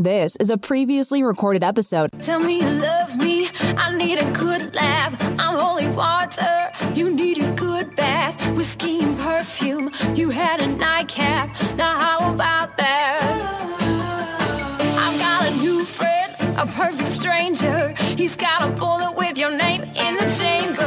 This is a previously recorded episode. Tell me you love me. I need a good laugh. I'm holy water. You need a good bath. Whiskey and perfume. You had a nightcap. Now, how about that? I've got a new friend, a perfect stranger. He's got a bullet with your name in the chamber.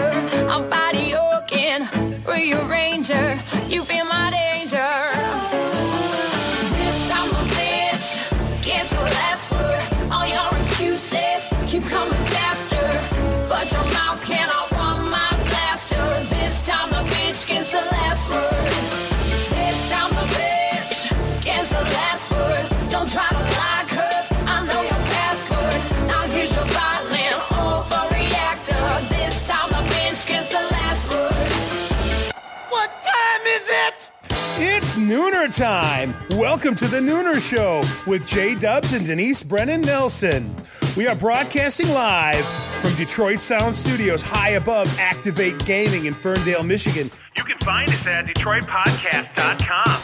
It's Nooner time. Welcome to the Nooner Show with Jay Dubs and Denise Brennan Nelson. We are broadcasting live from Detroit Sound Studios, high above Activate Gaming in Ferndale, Michigan. You can find us at DetroitPodcast.com.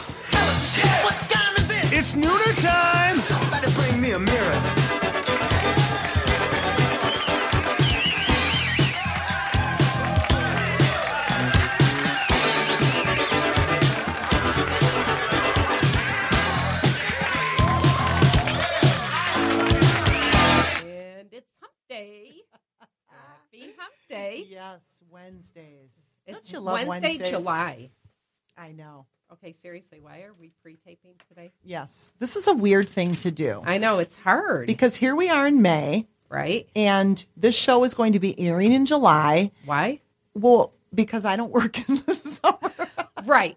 What time is it? It's Nooner time. Somebody bring me a mirror. day. Happy hump day. Yes, Wednesdays. It's Don't you love Wednesday, Wednesdays? July. I know. Okay, seriously, why are we pre-taping today? Yes, this is a weird thing to do I know it's hard, because here we are in May, right? and this show is going to be airing in July. Why? Well, because I don't work in the summer. Right.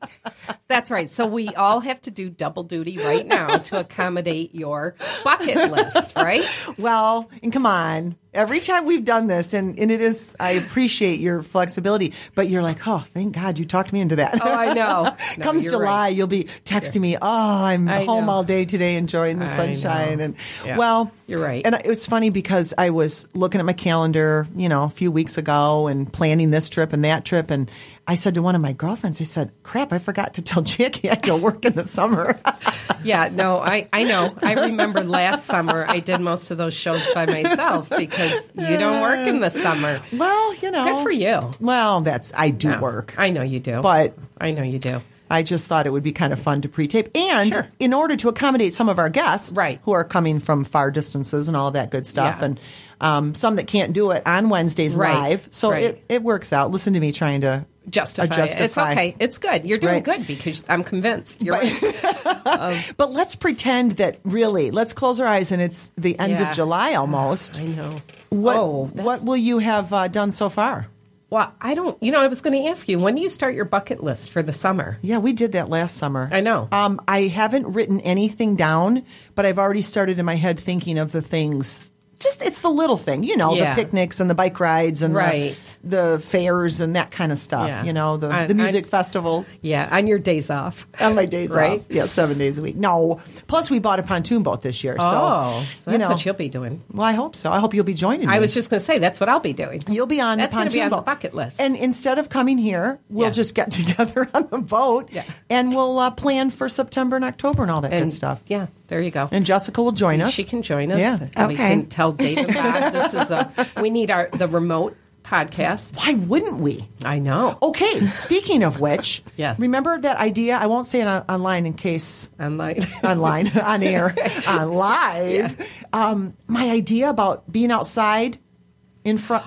That's right. So we all have to do double duty right now to accommodate your bucket list, right? well, and come on. Every time we've done this, and, and it is, I appreciate your flexibility, but you're like, oh, thank God you talked me into that. Oh, I know. No, Comes July, right. you'll be texting me, oh, I'm I home know. all day today enjoying the I sunshine. know. And Yeah. well, You're right. And it's funny because I was looking at my calendar, you know, a few weeks ago and planning this trip and that trip. And I said to one of my girlfriends, I said, crap, I forgot to tell Jackie I to work in the summer. Yeah, no, I, I know. I remember last summer I did most of those shows by myself because you don't work in the summer. well, you know. Good for you. Well, that's, I do No, work. I know you do. But I know you do. I just thought it would be kind of fun to pre-tape, and Sure. in order to accommodate some of our guests, Right. who are coming from far distances and all that good stuff, Yeah. and um, some that can't do it on Wednesdays Right. live, so Right. it, it works out. Listen to me trying to Justify, uh, it. It's okay. It's good. You're doing Right. good because I'm convinced. You're right. But let's pretend that really, let's close our eyes and it's the end Yeah. of July almost. I know. What oh, what will you have uh, done so far? Well, I don't. You know, I was going to ask you when do you start your bucket list for the summer? Yeah, we did that last summer. I know. Um, I haven't written anything down, but I've already started in my head thinking of the things. Just it's the little thing, you know, Yeah. the picnics and the bike rides and Right. the, the fairs and that kind of stuff. Yeah. You know, the I- the music I- festivals Yeah, on your days off. on my days Right? off. Yeah, seven days a week. No, plus we bought a pontoon boat this year. Oh, so, so you that's know, what you'll be doing. well, I hope so. I hope you'll be joining me. I was just going to say that's what I'll be doing. You'll be on That's the pontoon be on the boat. bucket list. And instead of coming here, we'll Yeah. just get together on the boat and we'll uh, plan for September and October and all that and good stuff. Yeah, there you go. And Jessica will join us. She can join us. Yeah. We Okay. can tell David Bob this is a. We need our the remote podcast. Why wouldn't we? I know. Okay, speaking of which, Yes. remember that idea? I won't say it on, online in case Online. online, on air, on live. Um, my idea about being outside in front.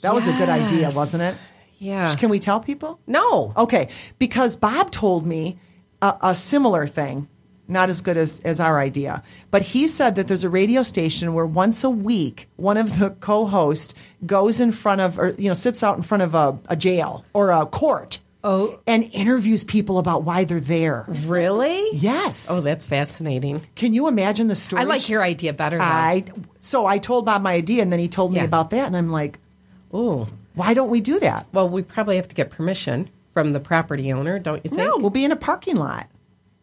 That was a good idea, wasn't it? yeah. Can we tell people? No. Okay, because Bob told me a, a similar thing, not as good as, as our idea, but he said that there's a radio station where once a week one of the co-hosts goes in front of, or you know, sits out in front of a, a jail or a court, Oh. and interviews people about why they're there. Really? Yes. Oh, that's fascinating. Can you imagine the story? I like your idea better. Though. I so I told Bob my idea, and then he told me Yeah. about that, and I'm like, "Oh, why don't we do that? Well, we probably have to get permission from the property owner, don't you think? No, we'll be in a parking lot,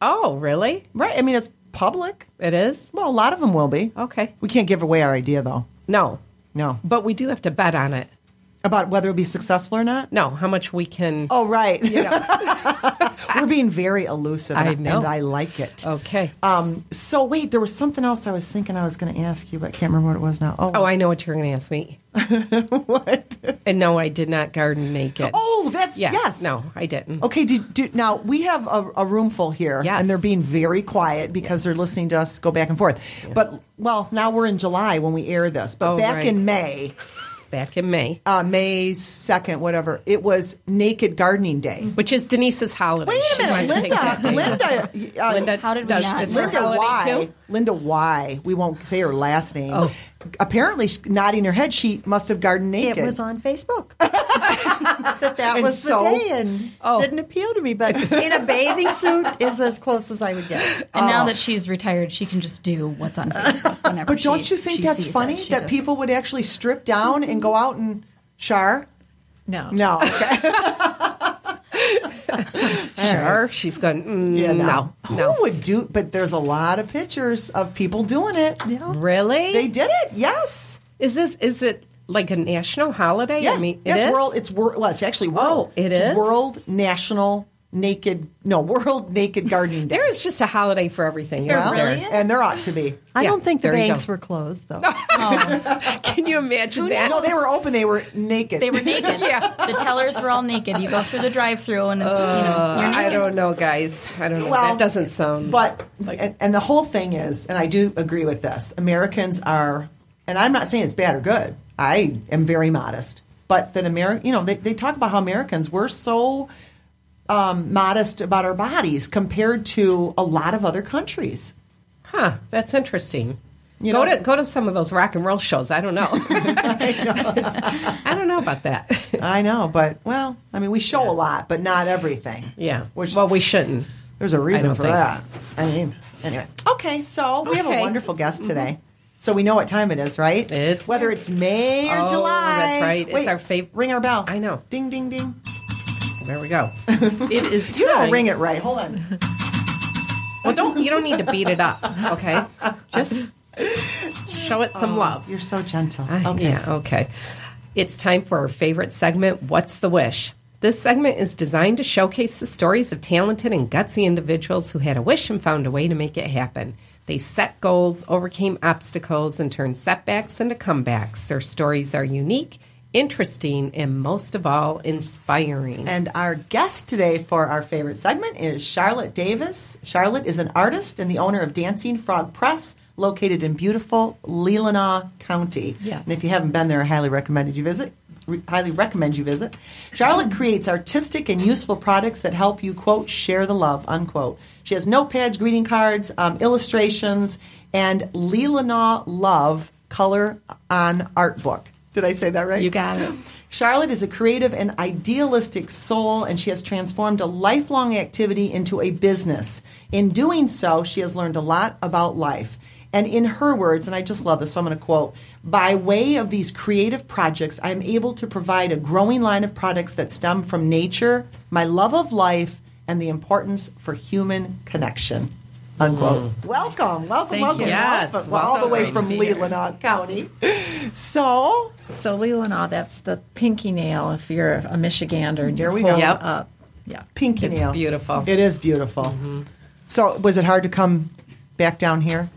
Oh, really? right? I mean, it's public. It is? Well, a lot of them will be. Okay. We can't give away our idea, though. No. No. But we do have to bet on it. About whether it'll be successful or not? No, how much we can. Oh, right. We're being very elusive, I and, know. and I like it. Okay. Um, so, wait, there was something else I was thinking I was going to ask you, but I can't remember what it was now. Oh, oh, I know what you're going to ask me. what? And no, I did not garden naked. Oh, that's, yeah. yes. No, I didn't. Okay, do, do, now we have a, a room full here, Yes. and they're being very quiet because they're listening to us go back and forth. But, well, now we're in July when we air this, but Oh, back right. in May, Back in May, uh, May 2nd, whatever, it was Naked Gardening Day. which is Denise's holiday. Wait a She wanted minute, to take that day Linda, off. Linda, uh, Linda, How did we does, not it's Linda holiday Y. too? Linda Y. We won't say her last name. Oh. Apparently, she's nodding her head. She must have gardened naked. It was on Facebook. that that And was so? the day and Oh. didn't appeal to me. But in a bathing suit is as close as I would get. And now that she's retired, she can just do what's on Facebook But don't she- you think that's funny it. That just- people would actually strip down and go out and char? No. No. Okay. Sure, she's going. Mm, Yeah, no, Who no. would do? But there's a lot of pictures of people doing it. Really? They did it. Yes. is this is it like a national holiday? Yeah. I mean, yeah, it it's is? world. It's world. Well, it's actually world. Oh, it It's is? World National Naked. No, World Naked Gardening Day. There is just a holiday for everything. isn't Well, there? really and there ought to be. I Yeah, don't think the banks were closed though. Can you imagine Who that? No, they were open. They were naked. They were naked. Yeah. The tellers were all naked. You go through the drive-through and it's, you know, uh, you're naked. I don't know, guys. I don't know. Well, that doesn't sound. But and, and the whole thing is, and I do agree with this. Americans are, and I'm not saying it's bad or good. I am very modest, but that America, you know, they, they talk about how Americans we're so um, modest about our bodies compared to a lot of other countries. huh? That's interesting. You go know- to go to some of those rock and roll shows. I don't know. I don't know about that. I know, but well, I mean, we show a lot, but not everything. yeah. Which well, we shouldn't. There's a reason for think. that. I mean, anyway. Okay, so we have a wonderful guest today. So we know what time it is, right? It's- whether it's May or Oh, July. that's right. It's our fav- Ring our bell. I know. Ding, ding, ding. There we go. It is. You don't ring it right. Hold on. Well, don't you don't need to beat it up. Okay. Just show it some oh, love. You're so gentle. I- Okay. Yeah, okay. It's time for our favorite segment, What's the Wish? This segment is designed to showcase the stories of talented and gutsy individuals who had a wish and found a way to make it happen. They set goals, overcame obstacles, and turned setbacks into comebacks. Their stories are unique, interesting, and most of all, inspiring. And our guest today for our favorite segment is Charlotte Davis. Charlotte is an artist and the owner of Dancing Frog Press, located in beautiful Leelanau County. Yes. And if you haven't been there, I highly recommend you visit. Highly recommend you visit. Charlotte creates artistic and useful products that help you quote share the love unquote. She has notepads, greeting cards, um, illustrations, and Leelanau Love color on art book. Did I say that right? You got it. Charlotte is a creative and idealistic soul, and she has transformed a lifelong activity into a business. In doing so, she has learned a lot about life. And in her words, and I just love this, so I'm going to quote By way of these creative projects, I am able to provide a growing line of products that stem from nature, my love of life, and the importance for human connection. Unquote. Mm. Welcome, welcome, welcome. you. Yes, welcome. all the way from to. Leelanau County. So, So Leelanau, that's the pinky nail if you're a Michigander. and There we go. Yep. Up. Yeah. pinky It's nail. beautiful. It is beautiful. Mm-hmm. So, was it hard to come back down here?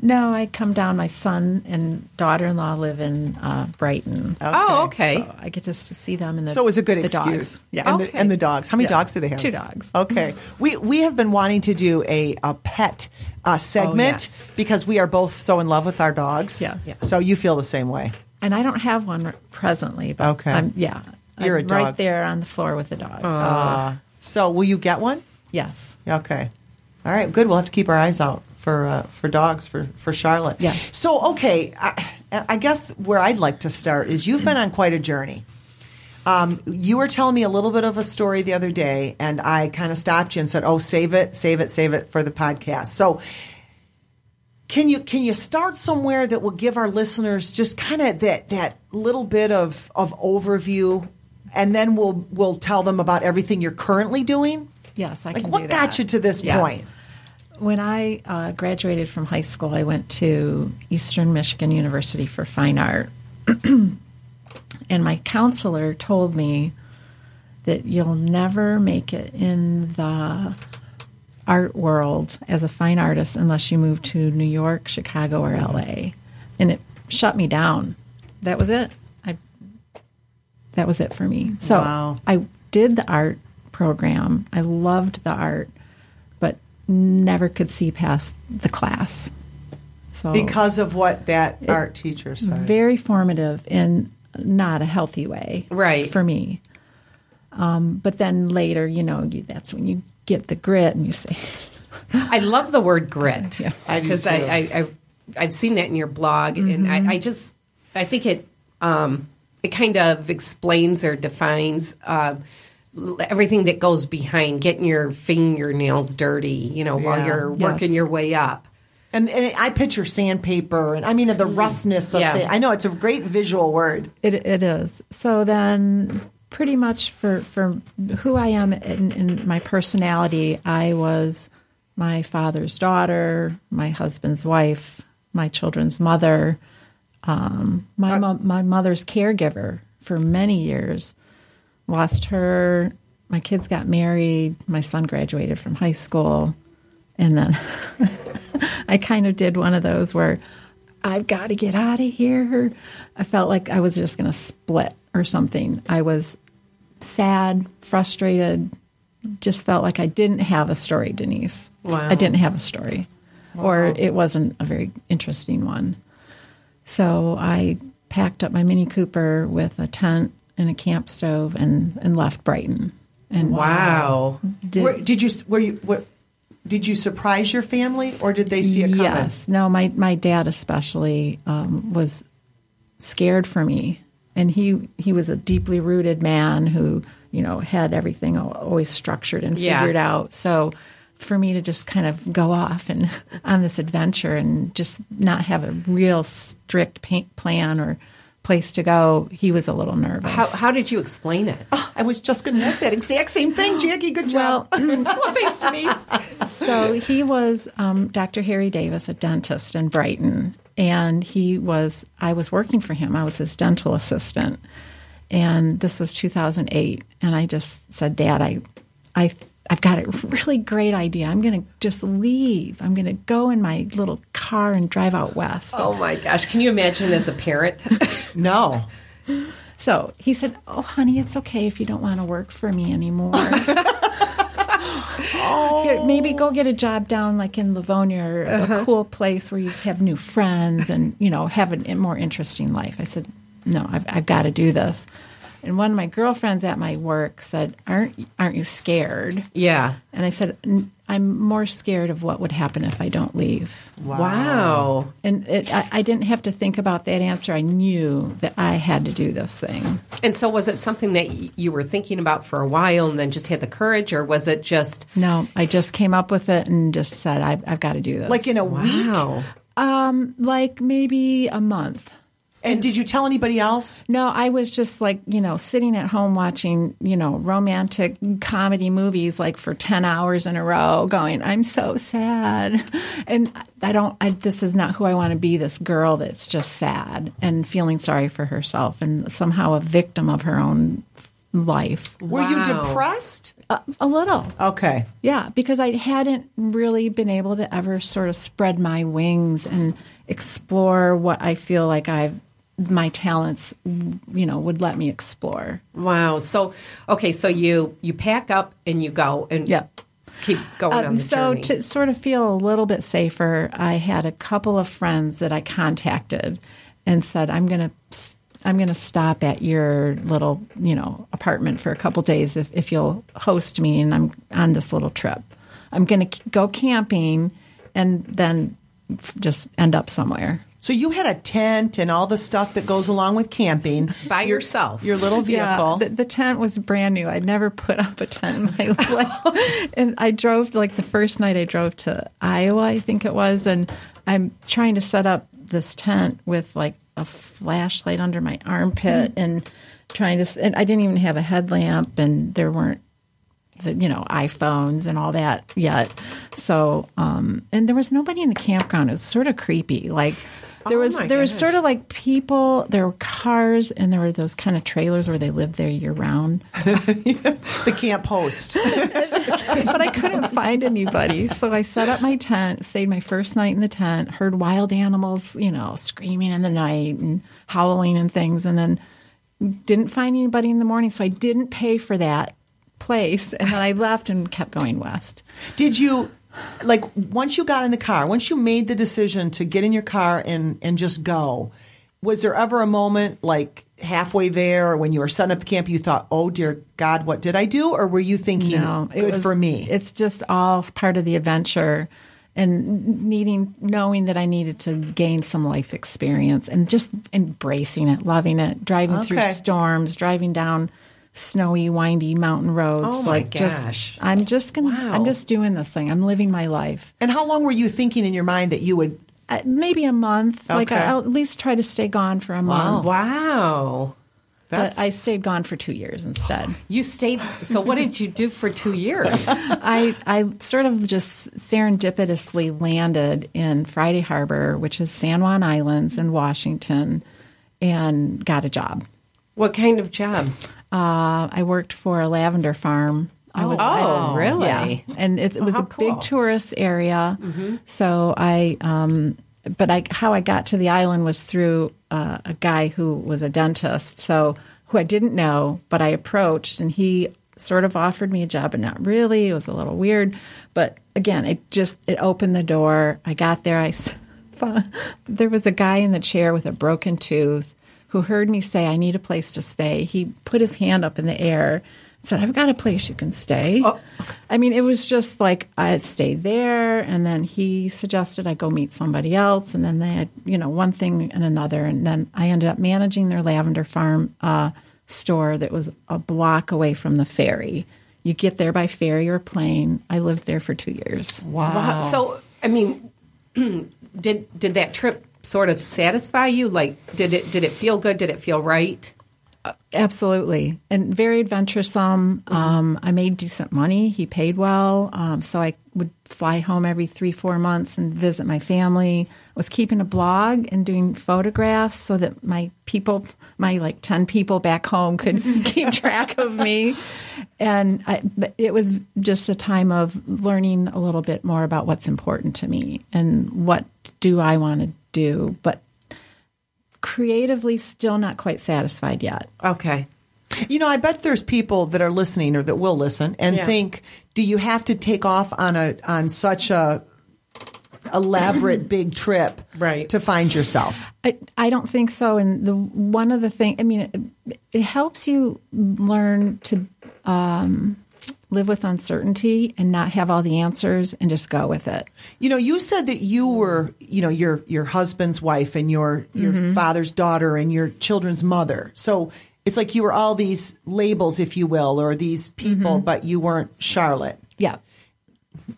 No, I come down. My son and daughter-in-law live in uh, Brighton. Oh, okay. So I get just to see them and the So it was a good the excuse. Dogs. Yeah. And, the, and the dogs. How many Yeah. dogs do they have? Two dogs. Okay. We we have been wanting to do a, a pet uh, segment yes. because we are both so in love with our dogs. Yes. Yeah. So you feel the same way. And I don't have one presently, but Okay. I'm, yeah, You're a I'm dog. right there on the floor with the dogs. Uh, so will you get one? yes. Okay. All right. Good. We'll have to keep our eyes out for uh, for dogs for for Charlotte. Yes. So okay, I, I guess where I'd like to start is you've been on quite a journey. Um, you were telling me a little bit of a story the other day, and I kind of stopped you and said, "Oh, save it, save it, save it for the podcast." So, can you can you start somewhere that will give our listeners just kind of that that little bit of of overview, and then we'll we'll tell them about everything you're currently doing. Yes, I Like, can what do got you to this Yes. point? When I uh, graduated from high school, I went to Eastern Michigan University for fine art. and my counselor told me that you'll never make it in the art world as a fine artist unless you move to New York, Chicago, or LA. And it shut me down. That was it. I that was it for me. So Wow. I did the art program. I loved the art, never could see past the class. So Because of what that art teacher said. very formative in not a healthy way, Right. For me. Um, but then later, you know, you, that's when you get the grit and you say, I love the word grit because too. I, I, I I've seen that in your blog, and Mm-hmm. I, I just I think it um, it kind of explains or defines uh, l- everything that goes behind getting your fingernails dirty. You know, while you're working your way up. And, and I picture sandpaper, and I mean the roughness of Yeah. things. I know it's a great visual word. It, it is. So then, pretty much for, for who I am in, in my personality, I was my father's daughter, my husband's wife, my children's mother, um, my, mo- my mother's caregiver for many years. Lost her. My kids got married. My son graduated from high school. And then I kind of did one of those where I've got to get out of here. I felt like I was just going to split or something. I was sad, frustrated, just felt like I didn't have a story, Denise. Wow. I didn't have a story, or it wasn't a very interesting one. So I packed up my Mini Cooper with a tent and a camp stove and, and left Brighton. And Wow. did, Where, did you were you what, did you surprise your family, or did they see it coming? Yes. No, my, my dad especially um, was scared for me. And he, he was a deeply rooted man who, you know, had everything always structured and Yeah. figured out. So for me to just kind of go off and on this adventure and just not have a real strict pa- plan or place to go, he was a little nervous. How, how did you explain it? I was just going to ask that exact same thing, Jackie. Good job. Well, well, thanks, Denise. so he was um, Dr. Harry Davis, a dentist in Brighton, and he was. I was working for him. I was his dental assistant, and this was 2008. And I just said, Dad, I, I, I've got a really great idea. I'm going to just leave. I'm going to go in my little car and drive out west. Oh my gosh! Can you imagine as a parent? no. So he said, "Oh, honey, it's okay if you don't want to work for me anymore. Oh. Here, maybe go get a job down like in Livonia or a uh-huh. cool place where you have new friends and you know have a more interesting life." I said, "No, I've, I've got to do this." And one of my girlfriends at my work said, "Aren't aren't you scared?" yeah. And I said, "N- "I'm more scared of what would happen if I don't leave." Wow. And it, I, I didn't have to think about that answer. I knew that I had to do this thing. And so, was it something that y- you were thinking about for a while, and then just had the courage, or was it just No, I just came up with it and just said, I've, I've got to do this. Like in a week. wow? um, like maybe a month. And did you tell anybody else? No, I was just like, you know, sitting at home watching, you know, romantic comedy movies like for 10 hours in a row going, I'm so sad. And I don't, I, this is not who I want to be, this girl that's just sad and feeling sorry for herself and somehow a victim of her own life. Were you depressed? A, a little. Okay. Yeah, because I hadn't really been able to ever sort of spread my wings and explore what I feel like I've my talents, you know, would let me explore. Wow. So, okay, so you you pack up and you go and Yeah. keep going on Um, the so journey. to sort of feel a little bit safer, I had a couple of friends that I contacted and said, "I'm going to." I'm going to stop at your little, you know, apartment for a couple days if, if you'll host me, and I'm on this little trip. I'm going to go camping, and then f- just end up somewhere. So you had a tent and all the stuff that goes along with camping. by yourself. Your little vehicle. Yeah, the, the tent was brand new. I'd never put up a tent in my life. and I drove, like the first night I drove to Iowa, I think it was, and I'm trying to set up this tent with like a flashlight under my armpit and trying to, and I didn't even have a headlamp and there weren't the you know iPhones and all that yet. So um and there was nobody in the campground. It was sort of creepy. Like There Oh was my there was sort of like people, there were cars, and there were those kind of trailers where they lived there year round. The camp host. but I couldn't find anybody. So I set up my tent, stayed my first night in the tent, heard wild animals, you know, screaming in the night and howling and things, and then didn't find anybody in the morning. So I didn't pay for that place. And then I left and kept going west. Did you like once you got in the car, once you made the decision to get in your car and and just go? Was there ever a moment like halfway there, or when you were setting up the camp, you thought, "Oh dear God, what did I do?" Or were you thinking, No, "Good was- for me"? It's just all part of the adventure and needing, knowing that I needed to gain some life experience and just embracing it, loving it, driving through storms, driving down snowy, windy mountain roads. Oh, my like gosh. just, I'm just gonna, Wow. I'm just doing this thing. I'm living my life. and how long were you thinking in your mind that you would? Uh, maybe a month. Like I'll at least try to stay gone for a month. Wow. That's But I stayed gone for two years instead. You stayed. So what did you do for two years? I I sort of just serendipitously landed in Friday Harbor, which is San Juan Islands in Washington, and got a job. what kind of job? Uh, I worked for a lavender farm. I was, Oh, I- really? Yeah, and it, it was how a cool. big tourist area. So I, um, but I, how I got to the island was through uh, a guy who was a dentist. So who I didn't know, but I approached, and he sort of offered me a job, but not really. It was a little weird, but again, it just it opened the door. I got there. I, there was a guy in the chair with a broken tooth who heard me say, I need a place to stay. He put his hand up in the air, said, I've got a place you can stay. I mean, it was just like I stayed there, and then he suggested I go meet somebody else, and then they had, you know, one thing and another. And then I ended up managing their lavender farm uh, store that was a block away from the ferry. You get there by ferry or plane. I lived there for two years. Wow. So I mean, did did that trip sort of satisfy you? Like, did it did it feel good? Did it feel right? Absolutely, and very adventuresome. Um, I made decent money. He paid well, um, so I would fly home every three, four months and visit my family. I was keeping a blog and doing photographs so that my people, my like ten people back home, could keep track of me. And I, but it was just a time of learning a little bit more about what's important to me and what do I want to do, but creatively still not quite satisfied yet. Okay. You know, I bet there's people that are listening or that will listen and Yeah. think, do you have to take off on a on such a elaborate big trip Right. to find yourself? I, I don't think so. And the one of the thing, I mean, it, it helps you learn to um, live with uncertainty and not have all the answers and just go with it. You know, you said that you were, you know, your your husband's wife and your your Mm-hmm. father's daughter and your children's mother. So it's like you were all these labels, if you will, or these people, Mm-hmm. but you weren't Charlotte. Yeah.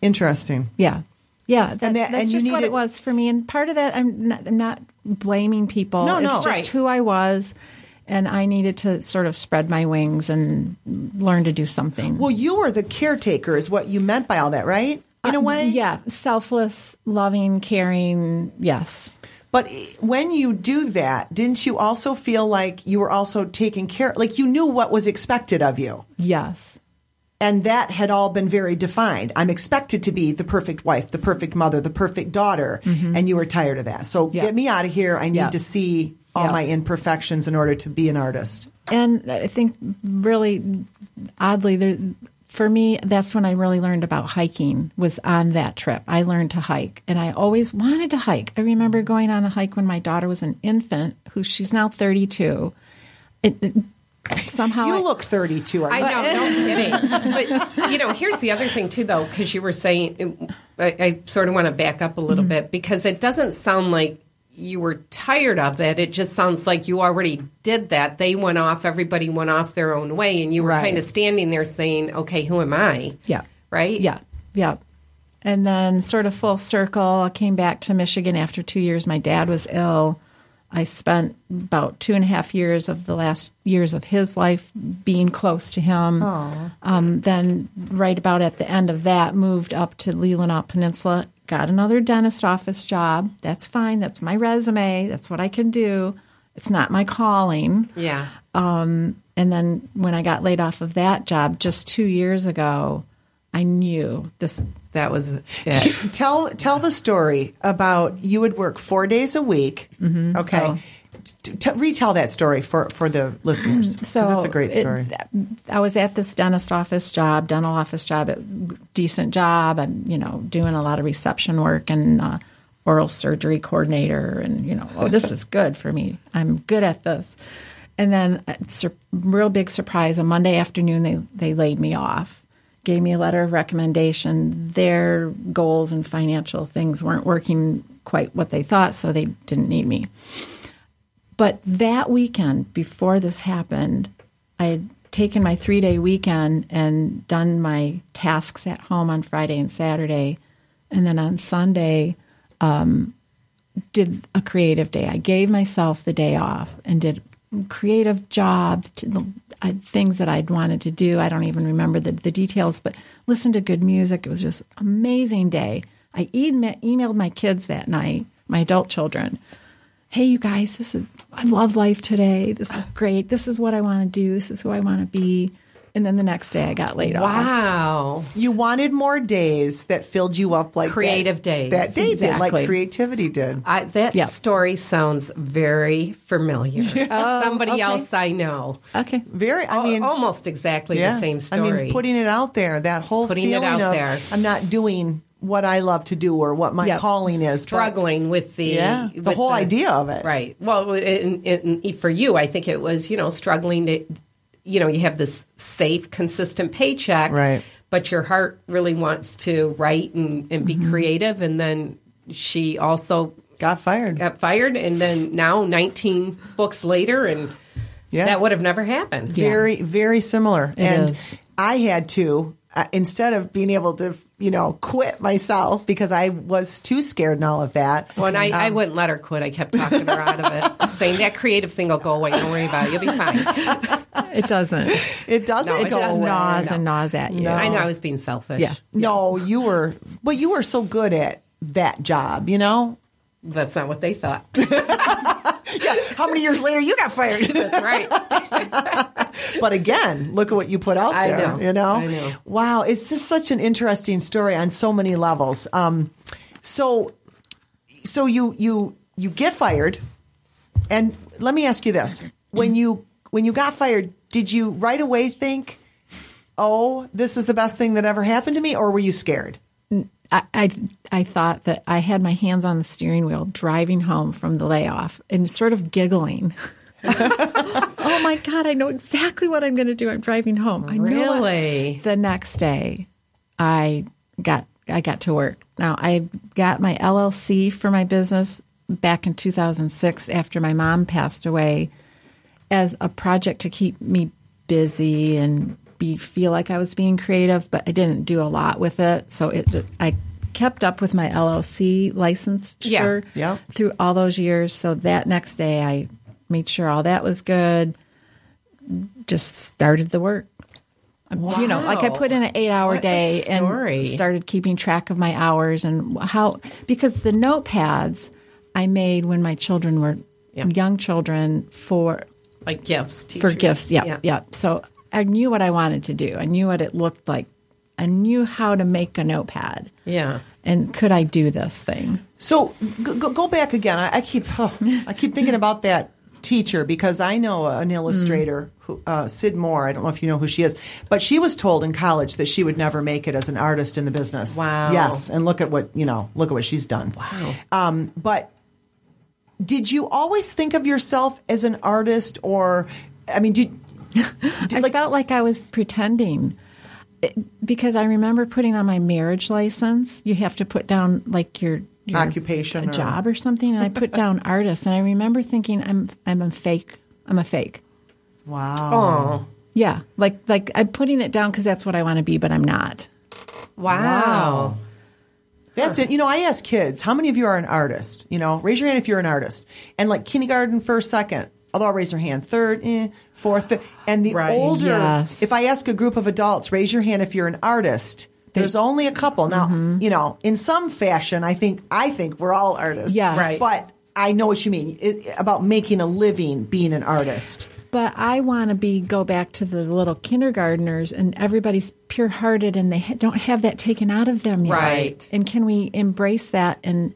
Interesting. Yeah. Yeah, that, And that- that's just what it was for me. And part of that, I'm not, I'm not blaming people. No, no. it's just Right. who I was, and I needed to sort of spread my wings and learn to do something. Well, you were the caretaker, is what you meant by all that, right? In a Uh, way, yeah, selfless, loving, caring. Yes, But when you do that, didn't you also feel like you were also taking care, like you knew what was expected of you? yes. And that had all been very defined. I'm expected to be the perfect wife, the perfect mother, the perfect daughter. And you were tired of that. So Mm-hmm. Yeah. get me out of here. I need Yeah. to see all Yeah. my imperfections in order to be an artist. And I think really oddly, there, for me, that's when I really learned about hiking. Was on that trip. I learned to hike, and I always wanted to hike. I remember going on a hike when my daughter was an infant, who she's now thirty two. It, it- somehow you I- look 32. Are I you? know, no kidding. But you know, here's the other thing too, though, because you were saying, I, I sort of want to back up a little mm-hmm. bit because it doesn't sound like you were tired of that. It just sounds like you already did that. They went off, everybody went off their own way, and you were Right. kind of standing there saying, "Okay, who am I?" Yeah. Right. Yeah. Yeah. And then, sort of full circle, I came back to Michigan after two years. My dad was ill. I spent about two and a half years of the last years of his life being close to him. Um, then, right about at the end of that, moved up to Leelanau Peninsula, got another dentist office job. That's fine. That's my resume. That's what I can do. It's not my calling. Yeah. And then when I got laid off of that job just two years ago, I knew this. That was it. Tell tell the story about you would work four days a week. Mm-hmm. Okay. Oh. T- t- retell that story for, for the listeners. So it's a great it- story. I was at this dentist office job, dental office job, a decent job. I'm, you know, doing a lot of reception work and uh, oral surgery coordinator, and you know, oh, this is good for me. I'm good at this. And then, a sur- real big surprise, a Monday afternoon, they they laid me off, gave me a letter of recommendation. Their goals and financial things weren't working quite what they thought, so they didn't need me. But that weekend, before this happened, I had taken my three day weekend and done my tasks at home on Friday and Saturday. And then on Sunday, um, did a creative day. I gave myself the day off and did creative jobs, the, I, things that I'd wanted to do. I don't even remember the, the details, but listened to good music. It was just amazing day. I emailed my kids that night, my adult children. Hey, you guys, this is I love life today. This is great. This is what I want to do. This is who I want to be. And then the next day, I got laid off. Wow. You wanted more days that filled you up like that- Creative days. That day did, like creativity did. I, that Yep. story sounds very familiar. Oh, Somebody okay. else I know. Okay. Very, I Al- mean, almost exactly yeah. the same story. I mean, putting it out there, that whole Putting it out of there. I'm not doing what I love to do or what my Yep. calling is. but- struggling with the Yeah, the with whole idea of it. right well in, in, for you i think it was you know struggling to you know you have this safe consistent paycheck Right. but your heart really wants to write and, and be Mm-hmm. creative and then she also Got fired. got fired and then now 19 books later and Yeah. that would have never happened very very similar and is. i had to uh, instead of being able to you know quit myself because i was too scared and all of that Well, and I, I Um, wouldn't let her quit. I kept talking her out of it, saying that creative thing will go away. Don't worry about it. You'll be fine. It doesn't. it doesn't No, it go doesn't. away. gnaws no. and gnaws at you. I know I was being selfish. Yeah. no you were but you were so good at that job you know That's not what they thought. Yeah. How many years later you got fired That's right. But again look at what you put out I there know. you know I know. wow it's just such an interesting story on so many levels um so so you you you get fired and let me ask you this when you when you got fired did you right away think oh this is the best thing that ever happened to me or were you scared I, I, I thought that I had my hands on the steering wheel driving home from the layoff and sort of giggling. oh my God, I know exactly what I'm going to do. I'm driving home. I know it. Really? The next day, I got I got to work. Now I got my LLC for my business back in 2006 after my mom passed away as a project to keep me busy and be feel like I was being creative, but I didn't do a lot with it. So it I kept up with my LLC license Yeah. Yeah. through all those years. So that next day I made sure all that was good. Just started the work. You know, like I put in an eight hour What day and started keeping track of my hours and how because the notepads I made when my children were Yeah. young children for Like gifts. for gifts. Yeah, yeah, So I knew what I wanted to do. I knew what it looked like. I knew how to make a notepad. Yeah. And could I do this thing? So go, go- go back again. I, I keep oh, I keep thinking about that teacher because I know an illustrator, who, uh, Sid Moore. I don't know if you know who she is, but she was told in college that she would never make it as an artist in the business. Wow. Yes, and look at what you know. Look at what she's done. Wow. Um, but did you always think of yourself as an artist, or I mean, did, I felt like I was pretending It- because I remember putting on my marriage license. You have to put down like your Occupation a or- job or something, and I put down artist. And I remember thinking, I'm I'm a fake. I'm a fake. wow. Oh. Yeah, like like I'm putting it down because that's what I want to be, but I'm not. Wow. That's it. You know, I ask kids, how many of you are an artist? You know, raise your hand if you're an artist. And like kindergarten, first, second, although I'll raise your hand, third, eh, fourth, fifth. And the Right. older, Yes. if I ask a group of adults, raise your hand if you're an artist, There's only a couple now. Mm-hmm. You know, in some fashion, I think I think we're all artists. Yeah. Right. But I know what you mean it, about making a living being an artist. But I want to be go back to the little kindergartners, and everybody's pure hearted, and they ha- don't have that taken out of them yet. Right. And can we embrace that and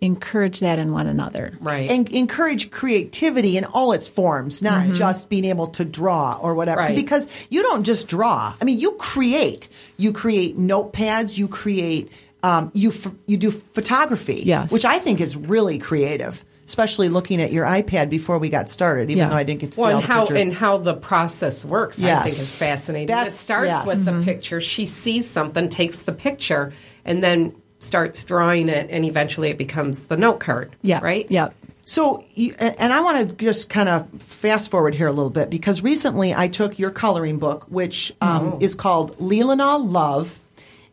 encourage that in one another? Right. and encourage creativity in all its forms, not just being able to draw or whatever. Right. Because you don't just draw. I mean, you create. You create notepads. You create. Um, you f- you do photography. Yes. which I think is really creative. Especially looking at your iPad before we got started, even Yeah. though I didn't get to see Well, all and the how pictures. and how the process works, I think, is fascinating. That's- it starts yes. with Mm-hmm. the picture. She sees something, takes the picture, and then starts drawing it, and eventually it becomes the note card. Yeah. Right. Yep. So, and I want to just kind of fast forward here a little bit because recently I took your coloring book, which um, Oh. is called Leelanau Love,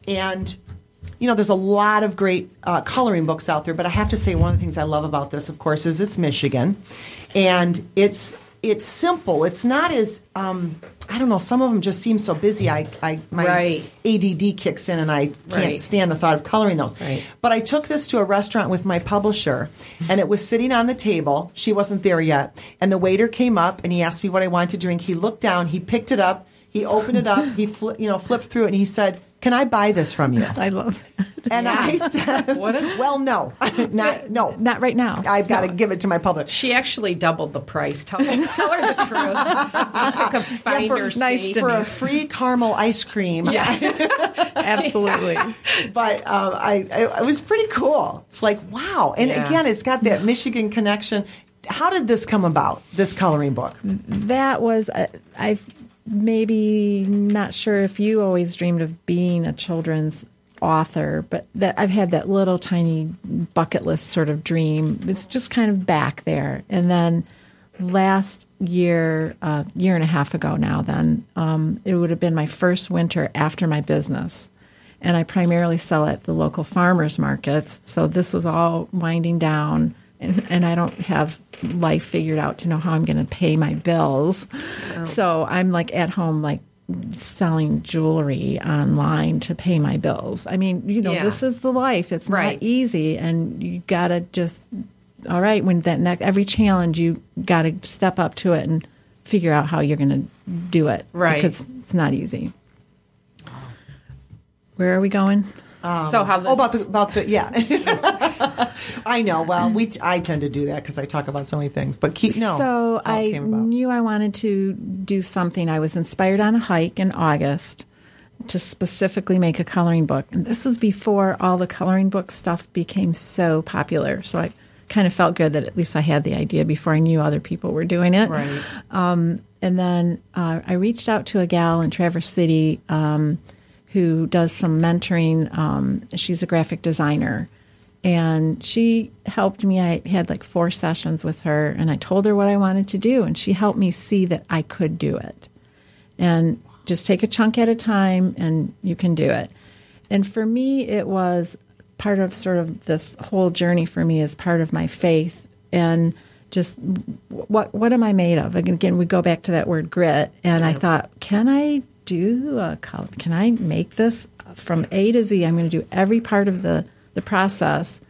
and you know, there's a lot of great uh, coloring books out there, but I have to say one of the things I love about this, of course, is it's Michigan, and it's it's simple. It's not as um, I don't know. Some of them just seem so busy. I, I my Right. ADD kicks in, and I can't Right. stand the thought of coloring those. Right. But I took this to a restaurant with my publisher, and it was sitting on the table. She wasn't there yet, and the waiter came up and he asked me what I wanted to drink. He looked down, he picked it up, he opened it up, he fli you know flipped through it, and he said, "Can I buy this from you?" I love that. And I said, What "Well, no, not no, Not right now. I've got to give it to my publisher." She actually doubled the price. Tell, tell her the truth. I took a finder's nice fee. to For a free caramel ice cream, Yeah. Absolutely. but um, I, I it was pretty cool. It's like wow, and Yeah. again, it's got that Michigan connection. How did this come about? This coloring book? that was uh, I maybe not sure if you always dreamed of being a children's author, but that I've had that little tiny bucket list sort of dream. It's just kind of back there, and then last year, uh, year and a half ago now, then um, it would have been my first winter after my business. And I primarily sell at the local farmers markets. So this was all winding down and, and I don't have life figured out to know how I'm going to pay my bills. Oh. So I'm like at home, like selling jewelry online to pay my bills. I mean, you know, Yeah. this is the life. It's Right. not easy, and you got to just all right. When that next every challenge, you got to step up to it and figure out how you're going to do it. Right. because it's not easy. Where are we going? Um, so how this, Oh, about the about the yeah. I know. Well, we I tend to do that because I talk about so many things. But keep no. So I knew I wanted to do something. I was inspired on a hike in August to specifically make a coloring book. And this was before all the coloring book stuff became so popular. So I kind of felt good that at least I had the idea before I knew other people were doing it. Right. Um, and then uh, I reached out to a gal in Traverse City um, who does some mentoring. Um, she's a graphic designer. And she helped me. I had like four sessions with her, and I told her what I wanted to do, and she helped me see that I could do it. And just take a chunk at a time, and you can do it. And for me, it was part of sort of this whole journey for me is part of my faith and just what what am I made of? Again, again, we go back to that word grit, and I thought, can I do a color? Can I make this from A to Z? I'm going to do every part of the the process.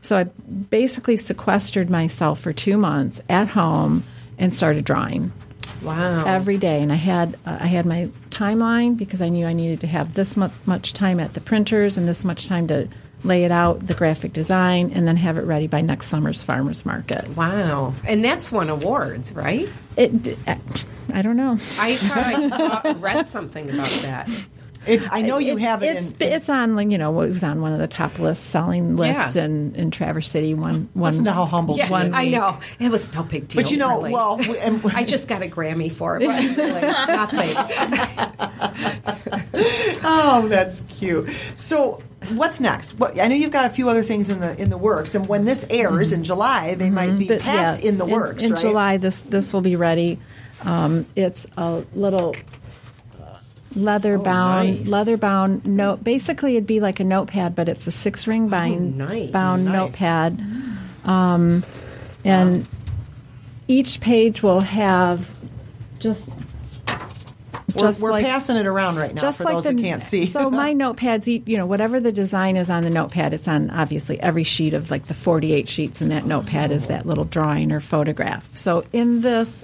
So I basically sequestered myself for two months at home and started drawing wow. every day. And I had uh, I had my timeline because I knew I needed to have this much much time at the printers and this much time to lay it out, the graphic design, and then have it ready by next summer's farmers market. Wow. And that's won awards, right? It, d- I don't know. I thought I saw, read something about that. It, I know you have it. It's, in, it's on like, you know it was on one of the top list selling lists Yeah. in, in Traverse City. One one Listen to how humble Yeah, one. I know. It was no big deal. But you know, really. well, we- and- I just got a Grammy for it. But really, nothing. Oh, that's cute. So, what's next? What, I know you've got a few other things in the in the works, and when this airs in July, they might be But, passed yeah, in the works. In right? July, this this will be ready. Um, it's a little leather bound, Oh, nice. leather bound note. Basically, it'd be like a notepad, but it's a six ring bind Oh, nice. bound Nice. notepad. Um, and each page will have just We're, Just we're like- passing it around right now just for like those the, that can't see. So my notepads, you know, whatever the design is on the notepad, it's on obviously every sheet of like the 48 sheets, and that notepad is that little drawing or photograph. So in this,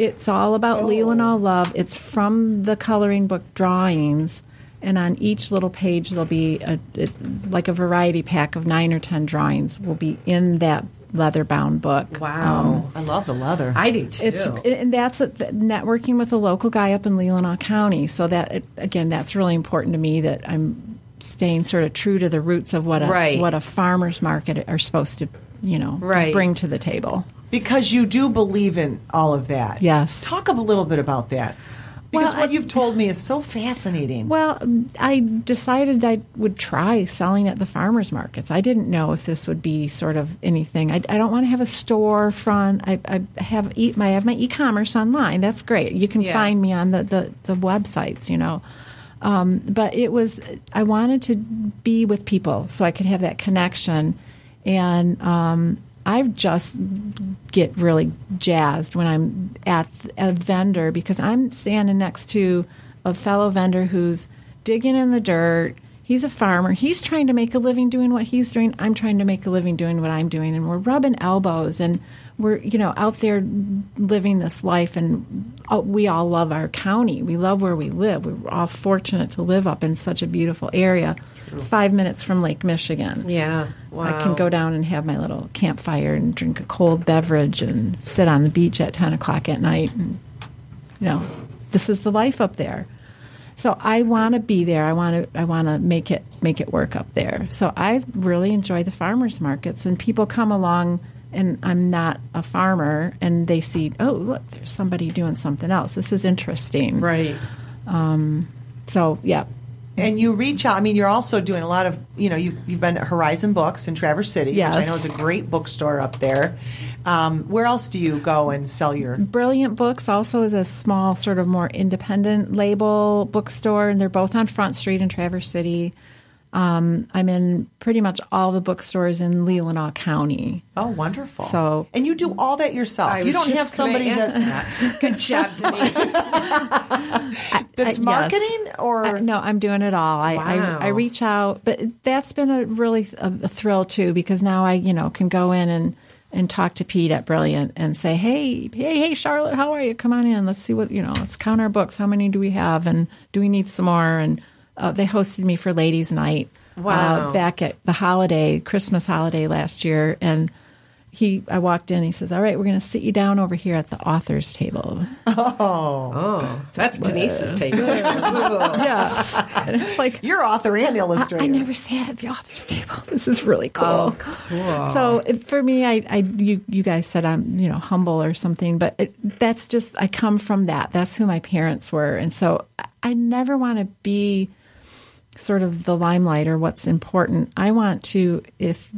it's all about oh. Leelanau Love. It's from the coloring book drawings. And on each little page, there'll be a, it, like a variety pack of nine or ten drawings will be in that leather bound book. Wow. Um, I love the leather. I do too. It's and that's a, networking with a local guy up in Leelanau County. So that it, again, that's really important to me that I'm staying sort of true to the roots of what a Right. what a farmers market are supposed to, you know, Right. bring to the table. Because you do believe in all of that. Yes. Talk a little bit about that. Because Well, what I- you've told me is so fascinating. Well, I decided I would try selling at the farmers markets. I didn't know if this would be sort of anything. I, I don't want to have a storefront. I, I have e- I have my e-commerce online. That's great. You can Yeah. find me on the, the, the websites. You know, um, but it was I wanted to be with people so I could have that connection, and um, I've just get really jazzed when I'm at a vendor because I'm standing next to a fellow vendor who's digging in the dirt. He's a farmer. He's trying to make a living doing what he's doing. I'm trying to make a living doing what I'm doing, and we're rubbing elbows and we're you know out there living this life. And uh, we all love our county. We love where we live. We're all fortunate to live up in such a beautiful area, five minutes from Lake Michigan. yeah. Wow. I can go down and have my little campfire and drink a cold beverage and sit on the beach at 10 o'clock at night. And, you know, this is the life up there. So I want to be there. I want to. I want to make it make it work up there. So I really enjoy the farmers markets, and people come along, and I'm not a farmer, and they see, oh look, there's somebody doing something else. This is interesting. Right. Um, So yeah, and you reach out. I mean, you're also doing a lot of, you know, you've, you've been at Horizon Books in Traverse City, which I know is a great bookstore up there. Um, where else do you go and sell your? Brilliant Books also is a small, sort of more independent label bookstore, and they're both on Front Street in Traverse City. Um, I'm in pretty much all the bookstores in Leelanau County. Oh, wonderful! So- and you do all that yourself. I you don't have somebody that ask Good job, Denise. that's Uh, marketing yes. or Uh, no, I'm doing it all. I, Wow. I, I reach out, but that's been a really a, a thrill too because now I you know can go in and and talk to Pete at Brilliant and say, hey, hey, hey, Charlotte, how are you? Come on in. Let's see what you know. Let's count our books. How many do we have? And do we need some more? And uh, they hosted me for Ladies' Night. Wow. Uh, back at the holiday, Christmas holiday last year, and he, I walked in. He says, "All right, we're going to sit you down over here at the authors table." Oh, oh, that's Denise's table. yeah, and it's like you're author and illustrator? I never sat at the author's table. This is really cool. Oh, cool. So it, for me, I, I you, you guys said I'm you know humble or something, but it, that's just I come from that. That's who my parents were, and so I, I never want to be sort of the limelight or what's important. I want to if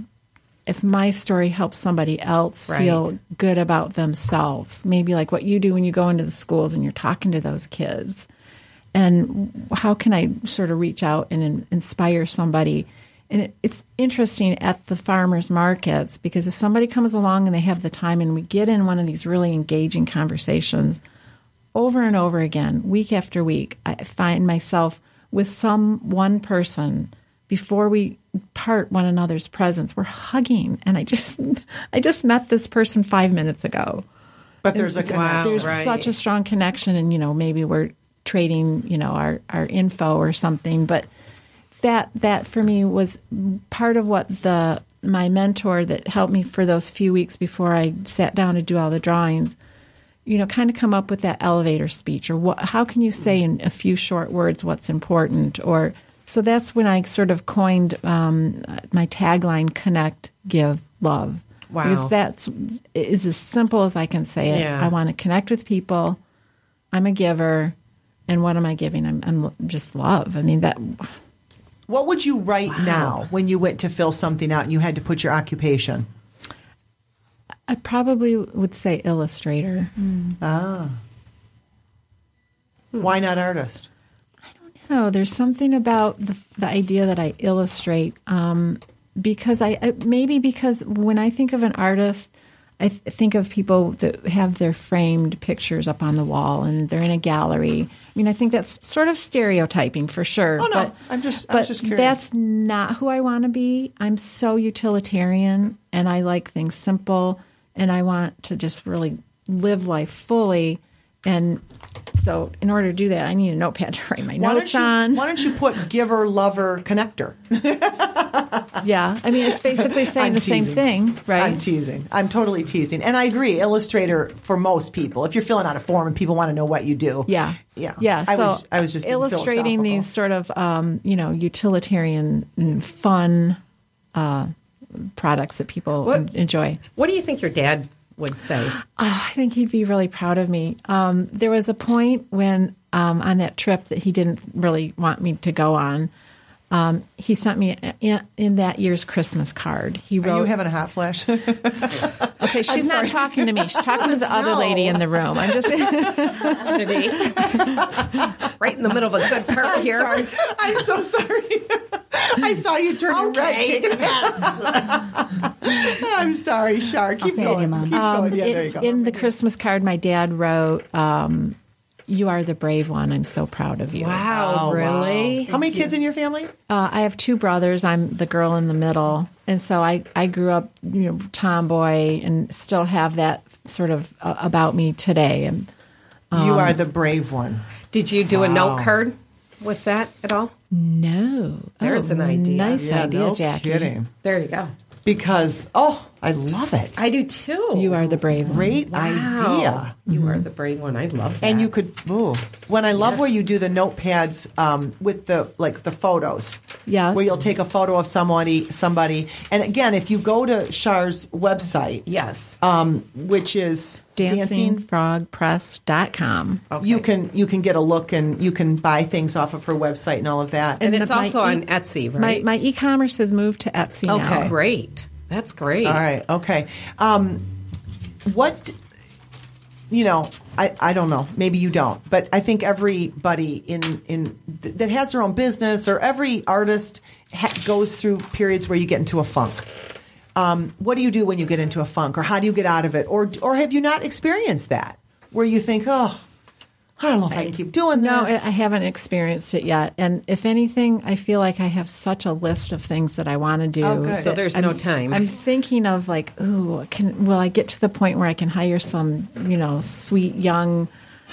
if my story helps somebody else Right. feel good about themselves, maybe like what you do when you go into the schools and you're talking to those kids and how can I sort of reach out and in, inspire somebody? And it, it's interesting at the farmers markets because if somebody comes along and they have the time and we get in one of these really engaging conversations over and over again, week after week, I find myself with some one person before we part one another's presence. We're hugging, and I just I just met this person five minutes ago but there's a it's- connection. there's right. such a strong connection and you know maybe we're trading you know our, our info or something but that that for me was part of what the my mentor that helped me for those few weeks before I sat down to do all the drawings you know kind of come up with that elevator speech or what how can you say in a few short words what's important or so that's when I sort of coined um, my tagline connect give love Wow. because that's is as simple as I can say it. Yeah. I want to connect with people. I'm a giver, and what am I giving? I'm, I'm just love. I mean that. what would you write now when you went to fill something out and you had to put your occupation? I probably would say illustrator. Ah, Why not artist? I don't know. there's something about the the idea that I illustrate um, because I, I maybe because when I think of an artist, I th- think of people that have their framed pictures up on the wall and they're in a gallery. I mean, I think that's sort of stereotyping for sure. Oh, no. but, I'm just- I but just curious. that's not who I want to be. I'm so utilitarian and I like things simple and I want to just really live life fully. And so, in order to do that, I need a notepad to write my Why notes you, on. why don't you put giver, lover, connector? yeah, I mean, it's basically saying I'm the same thing, right? I'm teasing. I'm totally teasing. And I agree, Illustrator for most people, if you're filling out a form and people want to know what you do. Yeah. Yeah. Yeah. I so was, I was just illustrating these sort of, um, you know, utilitarian and fun uh, products that people What- enjoy. What do you think your dad would say? Oh, I think he'd be really proud of me. Um, there was a point when um, on that trip that he didn't really want me to go on. Um, he sent me in, in that year's Christmas card. He Are wrote, you having a hot flash? "Okay, she's not talking to me. She's talking to the other lady in the room." I'm just right in the middle of a good part I'm here. sorry. I'm so sorry. I saw you turning Okay. red. I'm sorry, Shark. Keep fade going. you, Mom. Keep Um, going. Yeah, there you go. in the Christmas card, my dad wrote, um, "You are the brave one. I'm so proud of you." Wow, Oh, wow. really? How many kids in your family? Uh, I have two brothers. I'm the girl in the middle, and so I I grew up, you know, tomboy, and still have that sort of uh, about me today. And you are the brave one. Did you do a note card with that at all? no, There's Oh, an idea. Nice Yeah, idea, no Jackie. kidding. There you go. Because oh, I love it. I do too. You are the brave one. Great Wow. idea. You are the brave one. I love that. And you could ooh. when I love where you do the notepads um, with the like the photos. Yes. Where you'll take a photo of somebody somebody. And again, if you go to Char's website, Yes. um, which is dancing DancingFrogPress.com. you can you can get a look and you can buy things off of her website and all of that. and and it's also e- on Etsy, My right? my e-commerce has moved to Etsy now. Okay. Great. That's great. All right. Okay. Um, what you know, I, I don't know. Maybe you don't, but I think everybody in in th- that has their own business or every artist ha- goes through periods where you get into a funk. Um, what do you do when you get into a funk, or how do you get out of it, or or have you not experienced that where you think, oh, I don't know if I can keep doing this. No, I haven't experienced it yet. And if anything, I feel like I have such a list of things that I want to do. Oh. So there's I'm- no time. I'm thinking of like, ooh, can will I get to the point where I can hire some, you know, sweet young,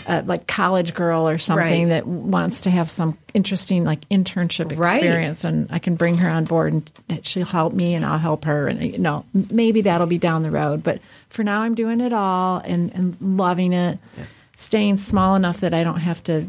uh, like college girl or something Right. that wants to have some interesting like internship Right. experience, and I can bring her on board and she'll help me and I'll help her. And you know, maybe that'll be down the road. But for now, I'm doing it all and, and loving it. Staying small enough that I don't have to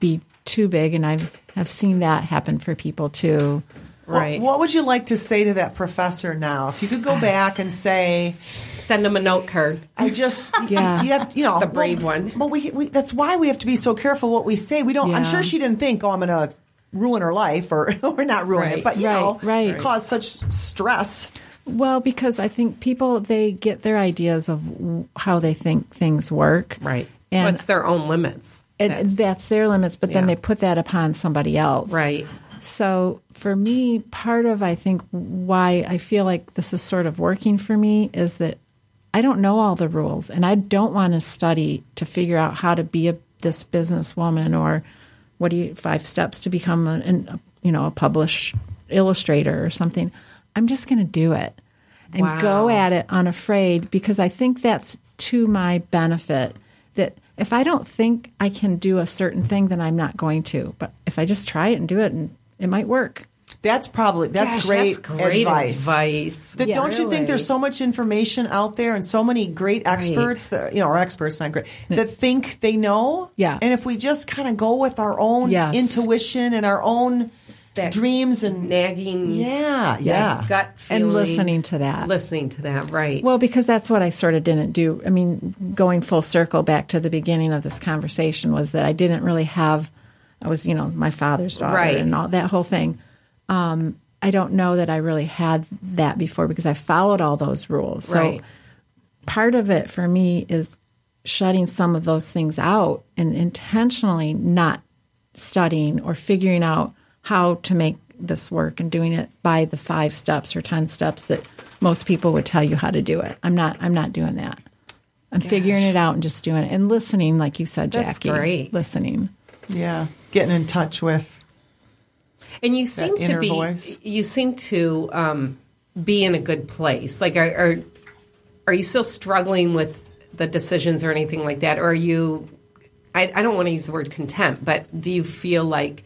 be too big, and I've have seen that happen for people too. right. What, what would you like to say to that professor now? If you could go back and say, Send them a note card. I just Yeah. you have you know The brave well, one. But we, we that's why we have to be so careful what we say. We don't. I'm sure she didn't think, oh, I'm going to ruin her life, or or not ruin Right. it, but you Right, know, right. cause such stress. Well, because I think people they get their ideas of how they think things work, Right. And What's their own limits? and that's their limits, but then Yeah. they put that upon somebody else, Right. So for me, part of I think why I feel like this is sort of working for me is that I don't know all the rules, and I don't want to study to figure out how to be a this businesswoman or what do you five steps to become a, an, you know a published illustrator or something. I'm just going to do it and Wow. go at it unafraid because I think that's to my benefit. That if I don't think I can do a certain thing, then I'm not going to. But if I just try it and do it, and it might work. That's probably that's Gosh, great, that's great advice. advice. That Yeah. don't you think there's so much information out there and so many great experts that you know, or experts not great that think they know. Yeah. And if we just kind of go with our own Yes. intuition and our own That dreams and nagging yeah, yeah, gut feeling. And listening to that. Listening to that, right. Well, because that's what I sort of didn't do. I mean, going full circle back to the beginning of this conversation was that I didn't really have. I was, you know, my father's daughter Right. and all that whole thing. Um, I don't know that I really had that before because I followed all those rules. So Right. part of it for me is shutting some of those things out and intentionally not studying or figuring out how to make this work and doing it by the five steps or ten steps that most people would tell you how to do it. I'm not. I'm not doing that. I'm figuring it out and just doing it and listening, like you said, That's Jackie. great. Listening. Yeah, getting in touch with. And you seem to be voice. you seem to um, be in a good place. Like are, are are you still struggling with the decisions or anything like that? Or are you I, I don't want to use the word content, but do you feel like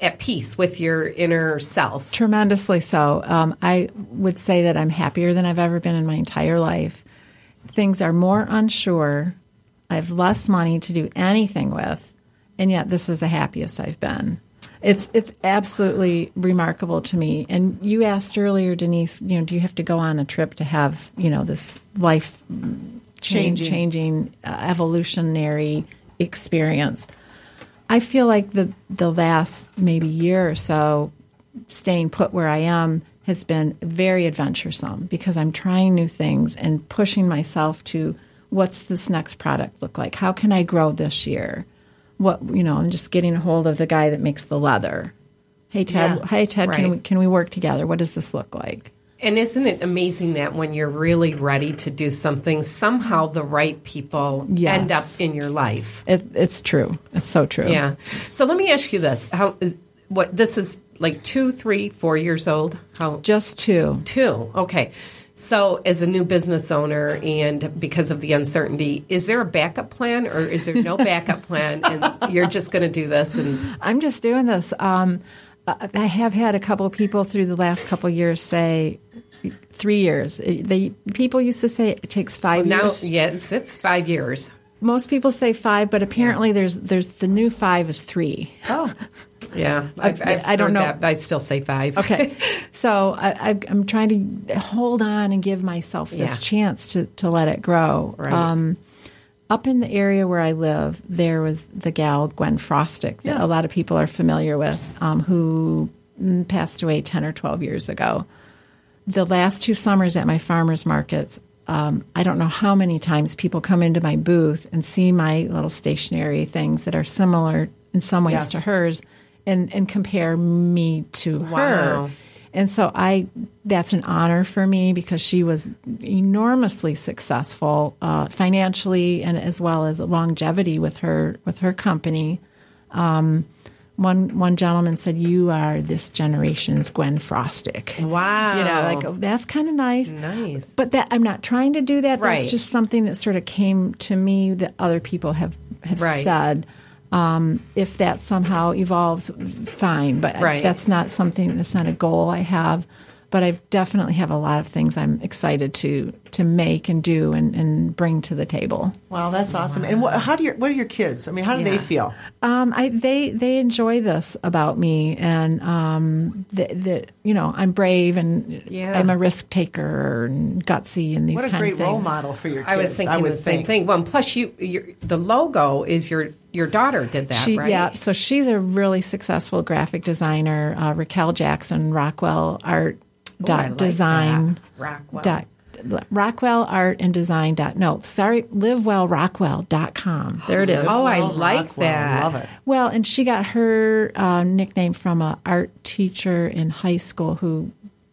at peace with your inner self? Tremendously so. Um, I would say that I'm happier than I've ever been in my entire life. Things are more unsure. I have less money to do anything with, and yet this is the happiest I've been. It's it's absolutely remarkable to me. And you asked earlier, Denise, you know, do you have to go on a trip to have you know this life change, Changing. changing uh, evolutionary experience? I feel like the the last maybe year or so, staying put where I am has been very adventuresome because I'm trying new things and pushing myself to what's this next product look like? How can I grow this year? What you know, I'm just getting a hold of the guy that makes the leather. Hey Ted, Yeah, hey Ted, right. can we can we work together? What does this look like? And isn't it amazing that when you're really ready to do something, somehow the right people Yes. end up in your life? It, it's true. It's so true. Yeah. So let me ask you this: How is what this is like two, three, four years old? How Just two. two? Okay. So as a new business owner, and because of the uncertainty, is there a backup plan, or is there no backup plan, and you're just going to do this? And I'm just doing this. Um, I I have had a couple of people through the last couple of years say three years. It- They people used to say it takes five now, years. yes, it's five years. Most people say five, but apparently there's there's the new five is three. Oh, Yeah, I've, I've I don't know. That, I still say five. Okay, so I, I, I'm trying to hold on and give myself this Yeah. chance to to let it grow. Right. Um, up in the area where I live, there was the gal Gwen Frostic that Yes. a lot of people are familiar with, um, who mm, passed away ten or twelve years ago. The last two summers at my farmers markets, um, I don't know how many times people come into my booth and see my little stationery things that are similar in some ways Yes. to hers, and and compare me to Wow. her. And so I that's an honor for me because she was enormously successful uh, financially and as well as longevity with her with her company. Um, one one gentleman said, "You are this generation's Gwen Frostic." Wow. You know, like oh, that's kind of nice. Nice. But that I'm not trying to do that. Right. That's just something that sort of came to me that other people have have Right. said. Um, if that somehow evolves, fine. But Right. that's not something. That's not a goal I have. But I definitely have a lot of things I'm excited to to make and do and, and bring to the table. wow, that's awesome. And what, how do your what are your kids? I mean, how do they feel? Um, I they they enjoy this about me, and um, that that you know I'm brave and Yeah. I'm a risk taker and gutsy and these What a kind great of things. role model for your kids. I was thinking would the same thing. Well, and plus you, your, the logo is your your daughter did that, She, right? Yeah, so she's a really successful graphic designer. Uh, Raquel Jackson, Rockwell Art Ooh, I dot like design that. Rockwell. dot Rockwell Art and Design no sorry livewellrockwell dot com. There it is. Oh, I like Rockwell, that. Love it. Well, and she got her uh, nickname from a art teacher in high school who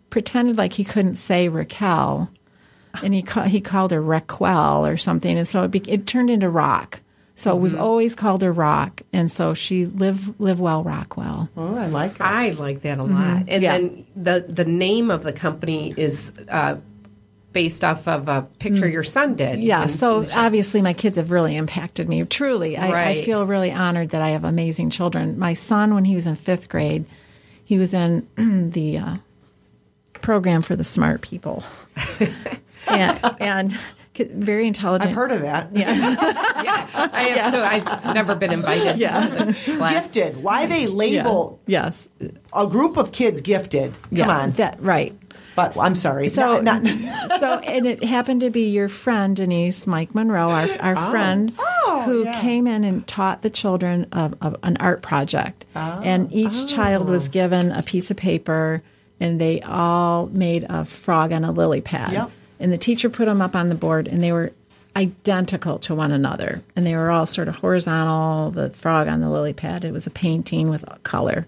pretended like he couldn't say Raquel, and he ca- he called her Raquel or something, and so it, be- it turned into Rock. So Mm-hmm. we've always called her Rock, and so she live live well Rockwell. Oh, I like it. I like that a lot. And Yeah. then the the name of the company is uh, based off of a picture your son did. Yeah, And- so obviously my kids have really impacted me. Truly, I, I feel really honored that I have amazing children. My son, when he was in fifth grade, he was in the uh, program for the smart people, and, and very intelligent. I've heard of that. yeah, yeah I have too. I've never been invited. Yeah. to class. Gifted. Why they Yeah. label Yes, a group of kids gifted? Come yeah, on. that right. But I'm sorry. So, Not- not- so, and it happened to be your friend Denise, Mike Monroe, our, our oh. friend, oh, who yeah. came in and taught the children an art project. Oh. and each child was given a piece of paper, and they all made a frog on a lily pad. Yep. And the teacher put them up on the board, and they were identical to one another, and they were all sort of horizontal. The frog on the lily pad. It was a painting with color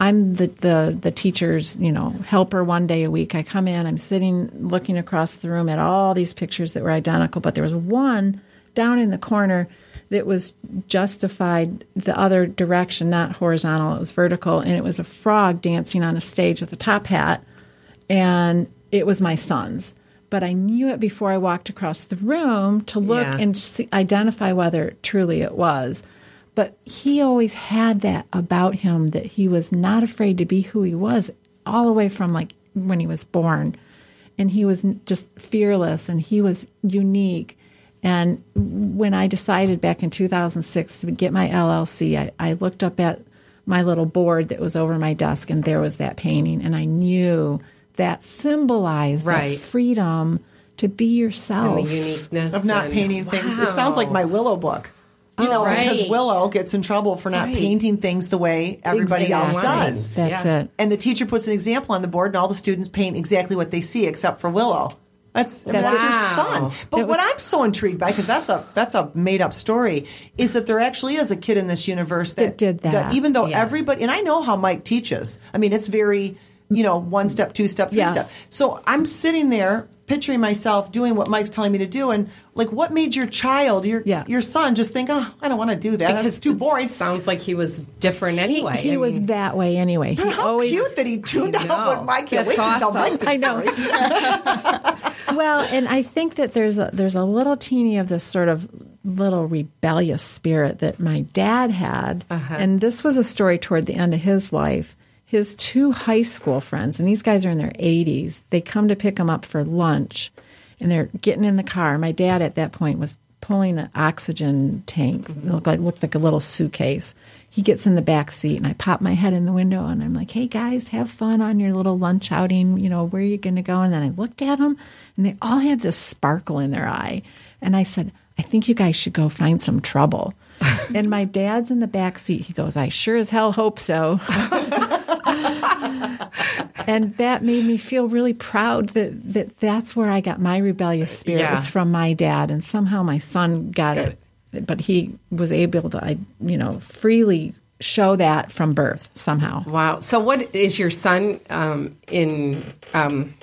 I'm the, the the teacher's you know helper one day a week. I come in, I'm sitting looking across the room at all these pictures that were identical, but there was one down in the corner that was justified the other direction, not horizontal. It was vertical, and it was a frog dancing on a stage with a top hat, and it was my son's. But I knew it before I walked across the room to look Yeah. and see, identify whether truly it was. But he always had that about him that he was not afraid to be who he was, all the way from like when he was born. And he was just fearless and he was unique. And when I decided back in 2006 to get my LLC, I, I looked up at my little board that was over my desk and there was that painting. And I knew that symbolized Right. that freedom to be yourself. And the uniqueness of not and- painting things. It sounds like my Willow book. You know, because. Willow gets in trouble for not Right. painting things the way everybody else does. That's Yeah. it. And the teacher puts an example on the board, and all the students paint exactly what they see, except for Willow. That's I mean, that's your son. But That what I'm so intrigued by, because that's a that's a made up story, is that there actually is a kid in this universe that, That did that. even though Yeah. everybody, and I know how Mike teaches. I mean, it's very you know one step, two step, three Yeah. step. So I'm sitting there picturing myself doing what Mike's telling me to do, and like, what made your child, your Yeah. your son, just think, oh, I don't want to do that. That's Because too it boring. Sounds like he was different anyway. He I was mean, that way anyway. He But how always cute that he tuned I out know. when Mike can't That's wait to tell awesome. Mike this I know. story. well, and I think that there's a there's a little teeny of this sort of little rebellious spirit that my dad had, Uh-huh. and this was a story toward the end of his life. His two high school friends, and these guys are in their 80s. They come to pick him up for lunch, and they're getting in the car. My dad at that point was pulling an oxygen tank. It looked like, looked like a little suitcase. He gets in the back seat, and I pop my head in the window, and I'm like, "Hey guys, have fun on your little lunch outing. You know, where are you going to go?" And then I looked at them, and they all had this sparkle in their eye, and I said, "I think you guys should go find some trouble." and my dad's in the back seat. He goes, "I sure as hell hope so." and that made me feel really proud that, that that's where I got my rebellious spirit Yeah. was from my dad, and somehow my son got it, but he was able to, I, you know, freely show that from birth somehow. Wow. So, what is your son um, in um,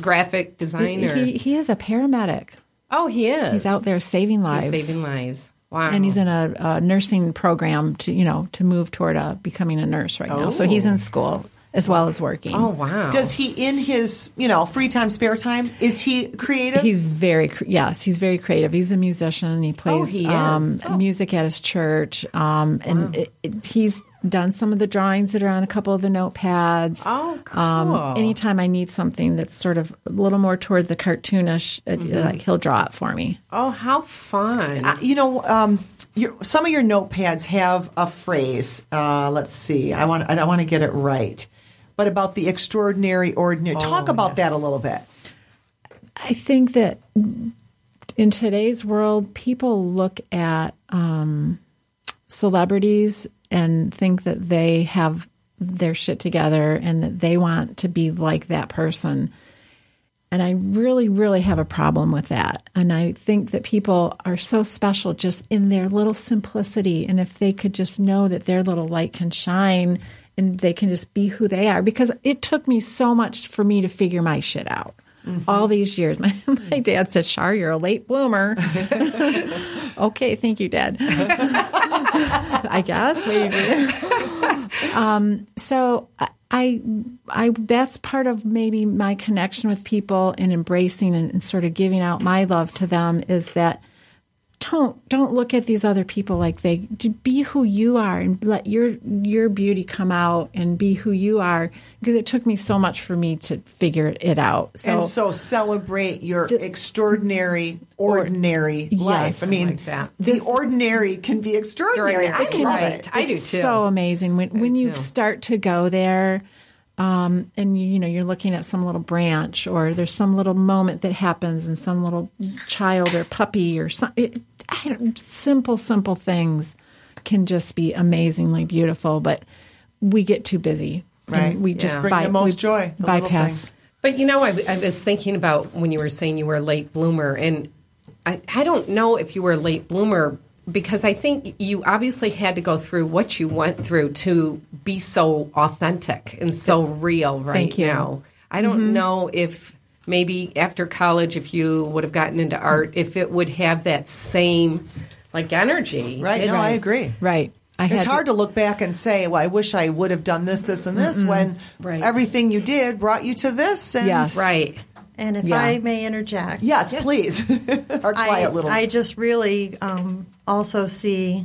graphic design? Or He, he is a paramedic. oh, he is. He's out there saving lives. He's saving lives. Wow. and he's in a, a nursing program to you know to move toward uh, becoming a nurse right now. So he's in school as well as working. Oh wow. Does he, in his you know free time, spare time, is he creative? He's very yes, he's very creative. He's a musician. He plays he um, Oh. music at his church, um, and it, it, he's done some of the drawings that are on a couple of the notepads. Oh, cool. Um, anytime I need something that's sort of a little more toward the cartoonish, uh, Mm-hmm. like he'll draw it for me. oh, how fun. Uh, you know, um, your, some of your notepads have a phrase. Uh, let's see. I want. I want to get it right. But about the extraordinary, ordinary. Oh, Talk about that a little bit. I think that in today's world, people look at um, celebrities and think that they have their shit together and that they want to be like that person. And I really, really have a problem with that. And I think that people are so special just in their little simplicity. And if they could just know that their little light can shine and they can just be who they are, because it took me so much for me to figure my shit out. Mm-hmm. All these years, my, my dad said, "Char, you're a late bloomer." okay, thank you, Dad. I guess maybe. um, so I, I, that's part of maybe my connection with people and embracing and, and sort of giving out my love to them is that don't don't look at these other people like they be who you are and let your your beauty come out and be who you are because it took me so much for me to figure it out. So, and so celebrate your extraordinary, ordinary life. I mean, like that. the ordinary can be extraordinary. I Ordinary. love Right. it. I do too. it's too. so amazing when when you too. start to go there um, and you, you know you're looking at some little branch or there's some little moment that happens and some little child or puppy or some it, simple simple things can just be amazingly beautiful but we get too busy. And Right. we just Bring by- the most joy, the bypass. But you know, I, I was thinking about when you were saying you were a late bloomer, and I, I don't know if you were a late bloomer because I think you obviously had to go through what you went through to be so authentic and so real right Thank you. now. I don't know if maybe after college, if you would have gotten into art, if it would have that same like energy. Right? No, I agree. Right. I It's hard to look back and say, "Well, I wish I would have done this, this, and this." When Right. everything you did brought you to this. And Yes. Right. And if Yeah. I may interject, Yes, please. Our I, quiet little. I just really um, also see.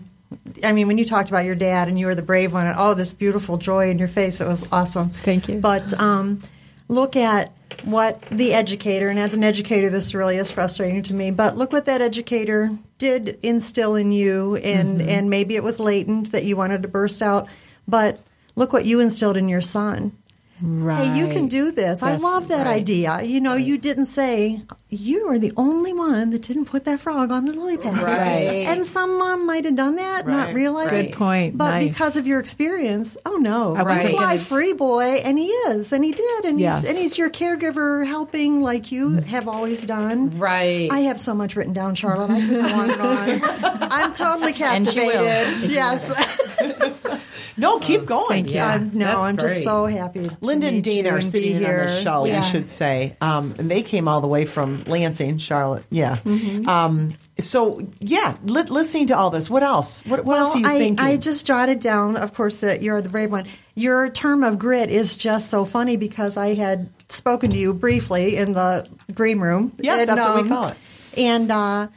I mean, when you talked about your dad and you were the brave one, and oh, this beautiful joy in your face, it was awesome. Thank you. But um, look at what the educator, and as an educator, this really is frustrating to me. But look what that educator did instill in you, and Mm-hmm. and maybe it was latent that you wanted to burst out, but look what you instilled in your son. Right. Hey, you can do this. I love that right. idea. You know, you didn't say you are the only one that didn't put that frog on the lily pad. Right. And some mom might have done that, not Right. realizing. Good point. But Nice. because of your experience, oh no, I a fly free boy, and he is, and he did, and Yes. he's and he's your caregiver, helping like you mm. have always done. Right. I have so much written down, Charlotte. I could go on and on. I'm totally And she will, captivated. Yes. no, keep going. Thank you. I'm, no, That's I'm just great. so happy. Linda and Dean are and sitting in on the here. show, Yeah. we should say. Um, and they came all the way from Lansing, Charlotte. Yeah. Mm-hmm. Um, so, yeah, li- listening to all this, what else? What, what well, else are you I, thinking? I just jotted down, of course, that you're the brave one. Your term of grit is just so funny because I had spoken to you briefly in the green room. Yes, that's what we call it. And uh,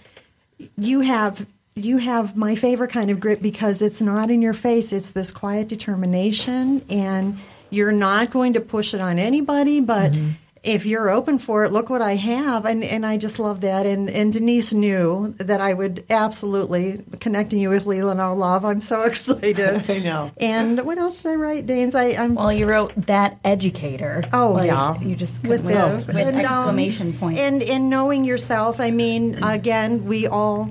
you have you have my favorite kind of grit because it's not in your face. It's this quiet determination, and you're not going to push it on anybody, but. Mm-hmm. If you're open for it, look what I have, and, and I just love that. And and Denise knew that I would absolutely connecting you with Leelanau Love. I'm so excited. I know. And what else did I write, Danes? I, I'm Well, you wrote that educator. Oh Like, yeah, you just with with, the with and, um, exclamation points. and and knowing yourself. I mean, again, we all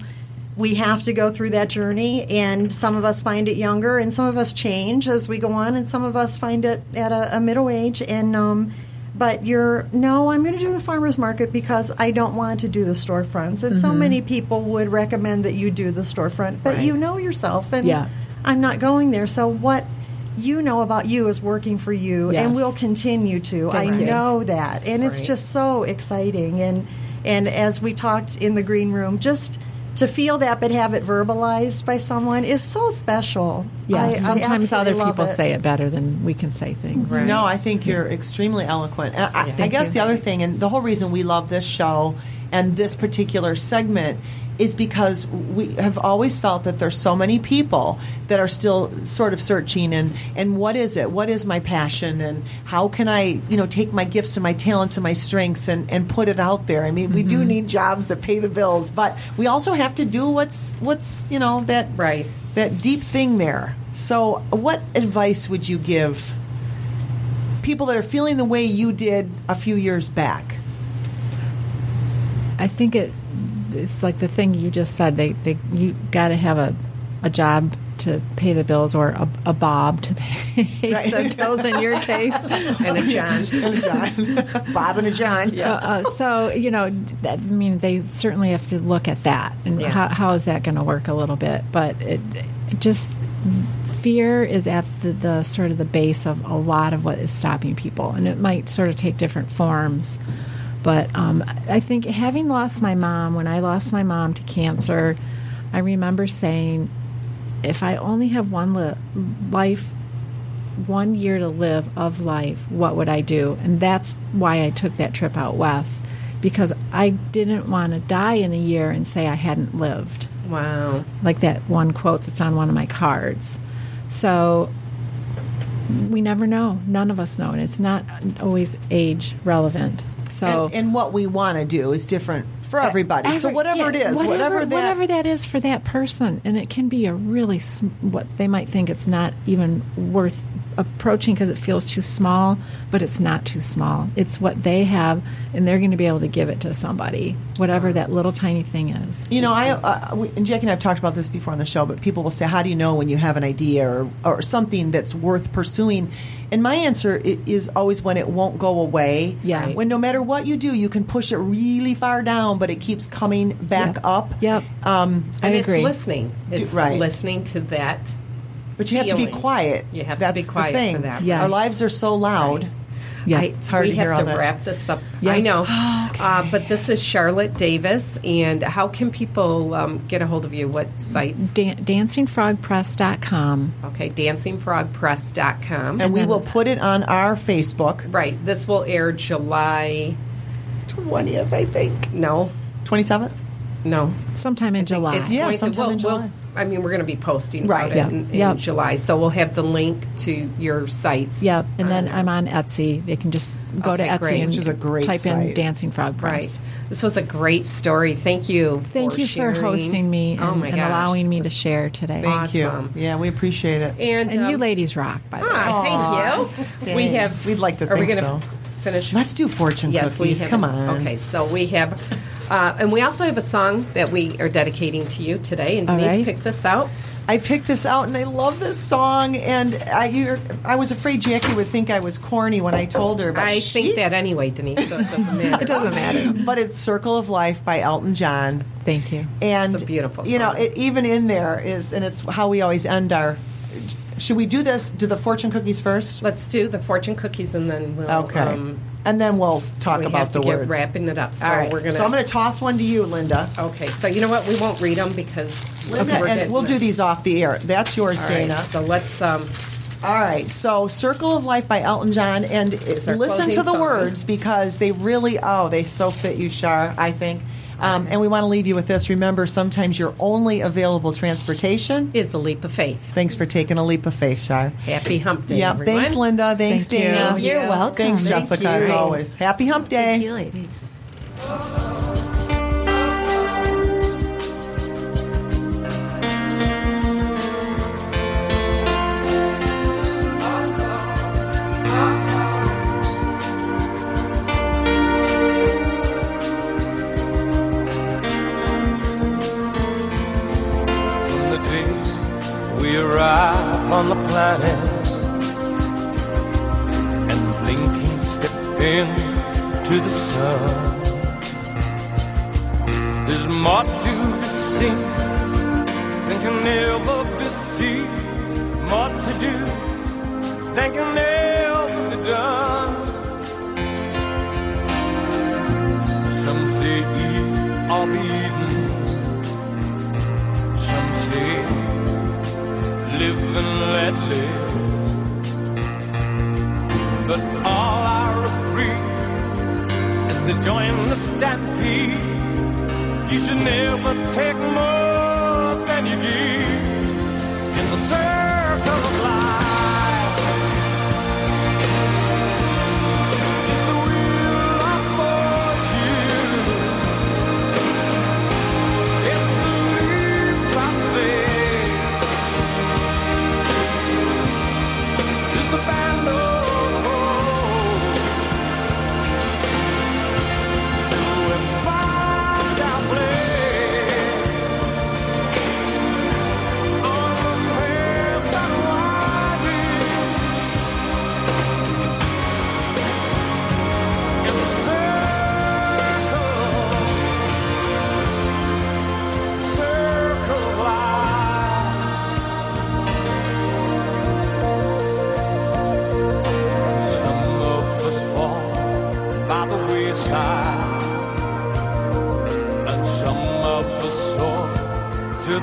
we have to go through that journey, and some of us find it younger, and some of us change as we go on, and some of us find it at a, a middle age. And um, but you're no, I'm going to do the farmers market because I don't want to do the storefronts, and so many people would recommend that you do the storefront, but you know yourself, and Yeah. I'm not going there. So what? You know about you is working for you, Yes. and will continue to. I know that, and it's just so exciting. And and as we talked in the green room, just to feel that but have it verbalized by someone is so special. Yeah. I- I Sometimes absolutely other people it. say it better than we can say things. No, I think you're extremely eloquent. And I, I guess the other thing, and the whole reason we love this show and this particular segment is because we have always felt that there's so many people that are still sort of searching and, and what is it? What is my passion? And how can I, you know, take my gifts and my talents and my strengths and, and put it out there? I mean, we do mm-hmm. need jobs that pay the bills, but we also have to do what's, what's, you know, that, Right. that deep thing there. So, what advice would you give people that are feeling the way you did a few years back? I think it it's like the thing you just said. They they you got to have a a job to pay the bills or a, a bob to pay Right. the bills in your case. And a John. And a John, Bob and a John. Uh, uh, so you know, that, I mean, they certainly have to look at that and Yeah. how, how is that going to work a little bit. But it, it just fear is at the, the sort of the base of a lot of what is stopping people, and it might sort of take different forms. But um, I think having lost my mom, when I lost my mom to cancer, I remember saying, if I only have one li- life one year to live of life, what would I do? And that's why I took that trip out west because I didn't want to die in a year and say I hadn't lived. Wow. Like that one quote that's on one of my cards. So we never know. None of us know. And it's not always age relevant. So And, and what we want to do is different for everybody. so, whatever it yeah, is, whatever, that. whatever that is for that person, and it can be a really sm- what they might think it's not even worth approaching because it feels too small, but it's not too small. It's what they have, and they're going to be able to give it to somebody, whatever that little tiny thing is. You know, I uh, we, and Jackie and I have talked about this before on the show, but people will say, "How do you know when you have an idea or, or something that's worth pursuing?" And my answer is always when it won't go away. Yeah. When no matter what you do, you can push it really far down, down, but it keeps coming back Yep. up. Yep. Um, I and agree. it's listening. It's right. listening to that. but you have to be quiet. You have That's to be quiet the thing. for that. Yes. Our lives are so loud. Yeah. I, It's hard we to hear have all to that. wrap this up. Yeah. I know. uh, but this is Charlotte Davis. And how can people um, get a hold of you? What sites? Dan- dancingfrogpress.com. Okay, dancingfrogpress.com. And we then- will put it on our Facebook. right. This will air July. 20th, I think. No, 27th? no. Sometime in July. It's Yeah, going to, sometime we'll, in we'll- July. I mean, we're going to be posting Right. about it in, in Yep. July. So we'll have the link to your sites. Yep. And then on I'm on Etsy. They can just go Okay, to Etsy great. and Which is a great type in. Dancing Frog Press. Right. This was a great story. Thank you. Thank for you for hosting me and, oh my and allowing me to share today. Thank Awesome. you. Yeah, we appreciate it. And, And you um, ladies rock, by the way. Ah, thank you. We have. We'd like to Are we gonna so. finish? Let's do fortune yes, cookies. we have. Come on. Okay, so we have, uh, and we also have a song that we are dedicating to you today. And Denise right. picked this out. I picked this out and I love this song. And I, you're, I was afraid Jackie would think I was corny when I told her. But I she- think that anyway, Denise. So it doesn't matter. It doesn't matter. But it's "Circle of Life" by Elton John. Thank you. And It's a beautiful You know, it, even in there is, and it's how we always end our. Should we do this? Do the fortune cookies first? Let's do the fortune cookies, and then we'll. Okay. Um, and then we'll talk we about have to the get words. wrapping it up. So All right. we're gonna. so I'm going to toss one to you, Linda. Okay, so you know what? We won't read them because Linda, we're and we'll do these off the air. That's yours, All right, Dana. so let's. Um, All right, so "Circle of Life" by Elton John, and listen to the song. words because they really oh they so fit you, Char. I think, um, and we want to leave you with this. Remember, sometimes your only available transportation. is a leap of faith. Thanks for taking a leap of faith, Char. Happy Hump Day, Yeah, everyone. thanks, Linda. Thanks, Thank you. Dana. You're welcome. Thanks, Thank Jessica, as always. Happy Hump Day. Arrive on the planet and blinking step into the sun. There's more to be seen than can ever be seen, more to do than can ever be done. Some say or be eaten. Some say live and let live. But all are agreed as they join the stampede. You should never take more than you give in the circle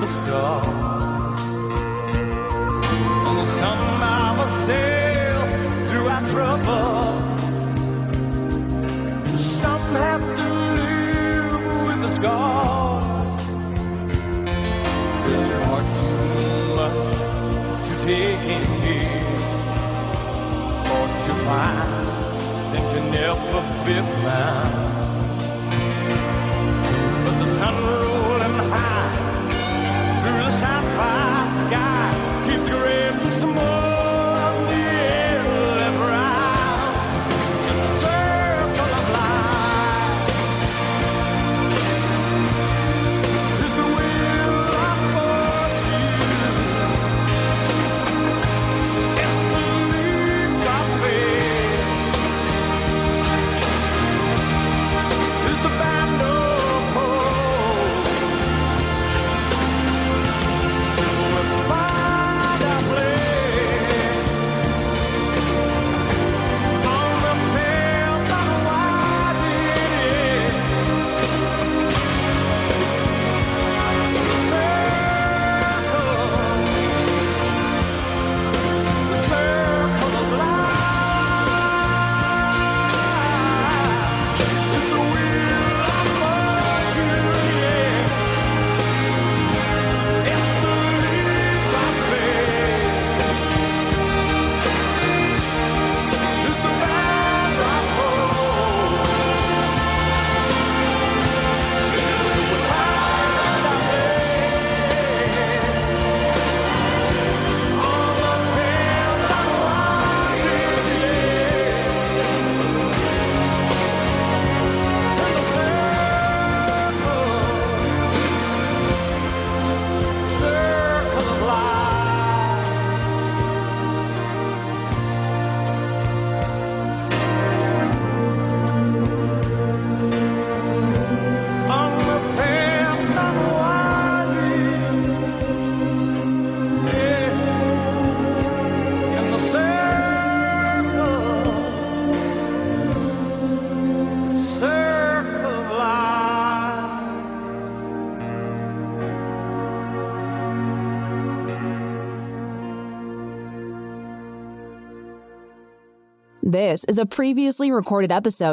the stars, and some of sail through our trouble. Some have to live with the scars. There's far too much to take in here or to find that can never be found. This is a previously recorded episode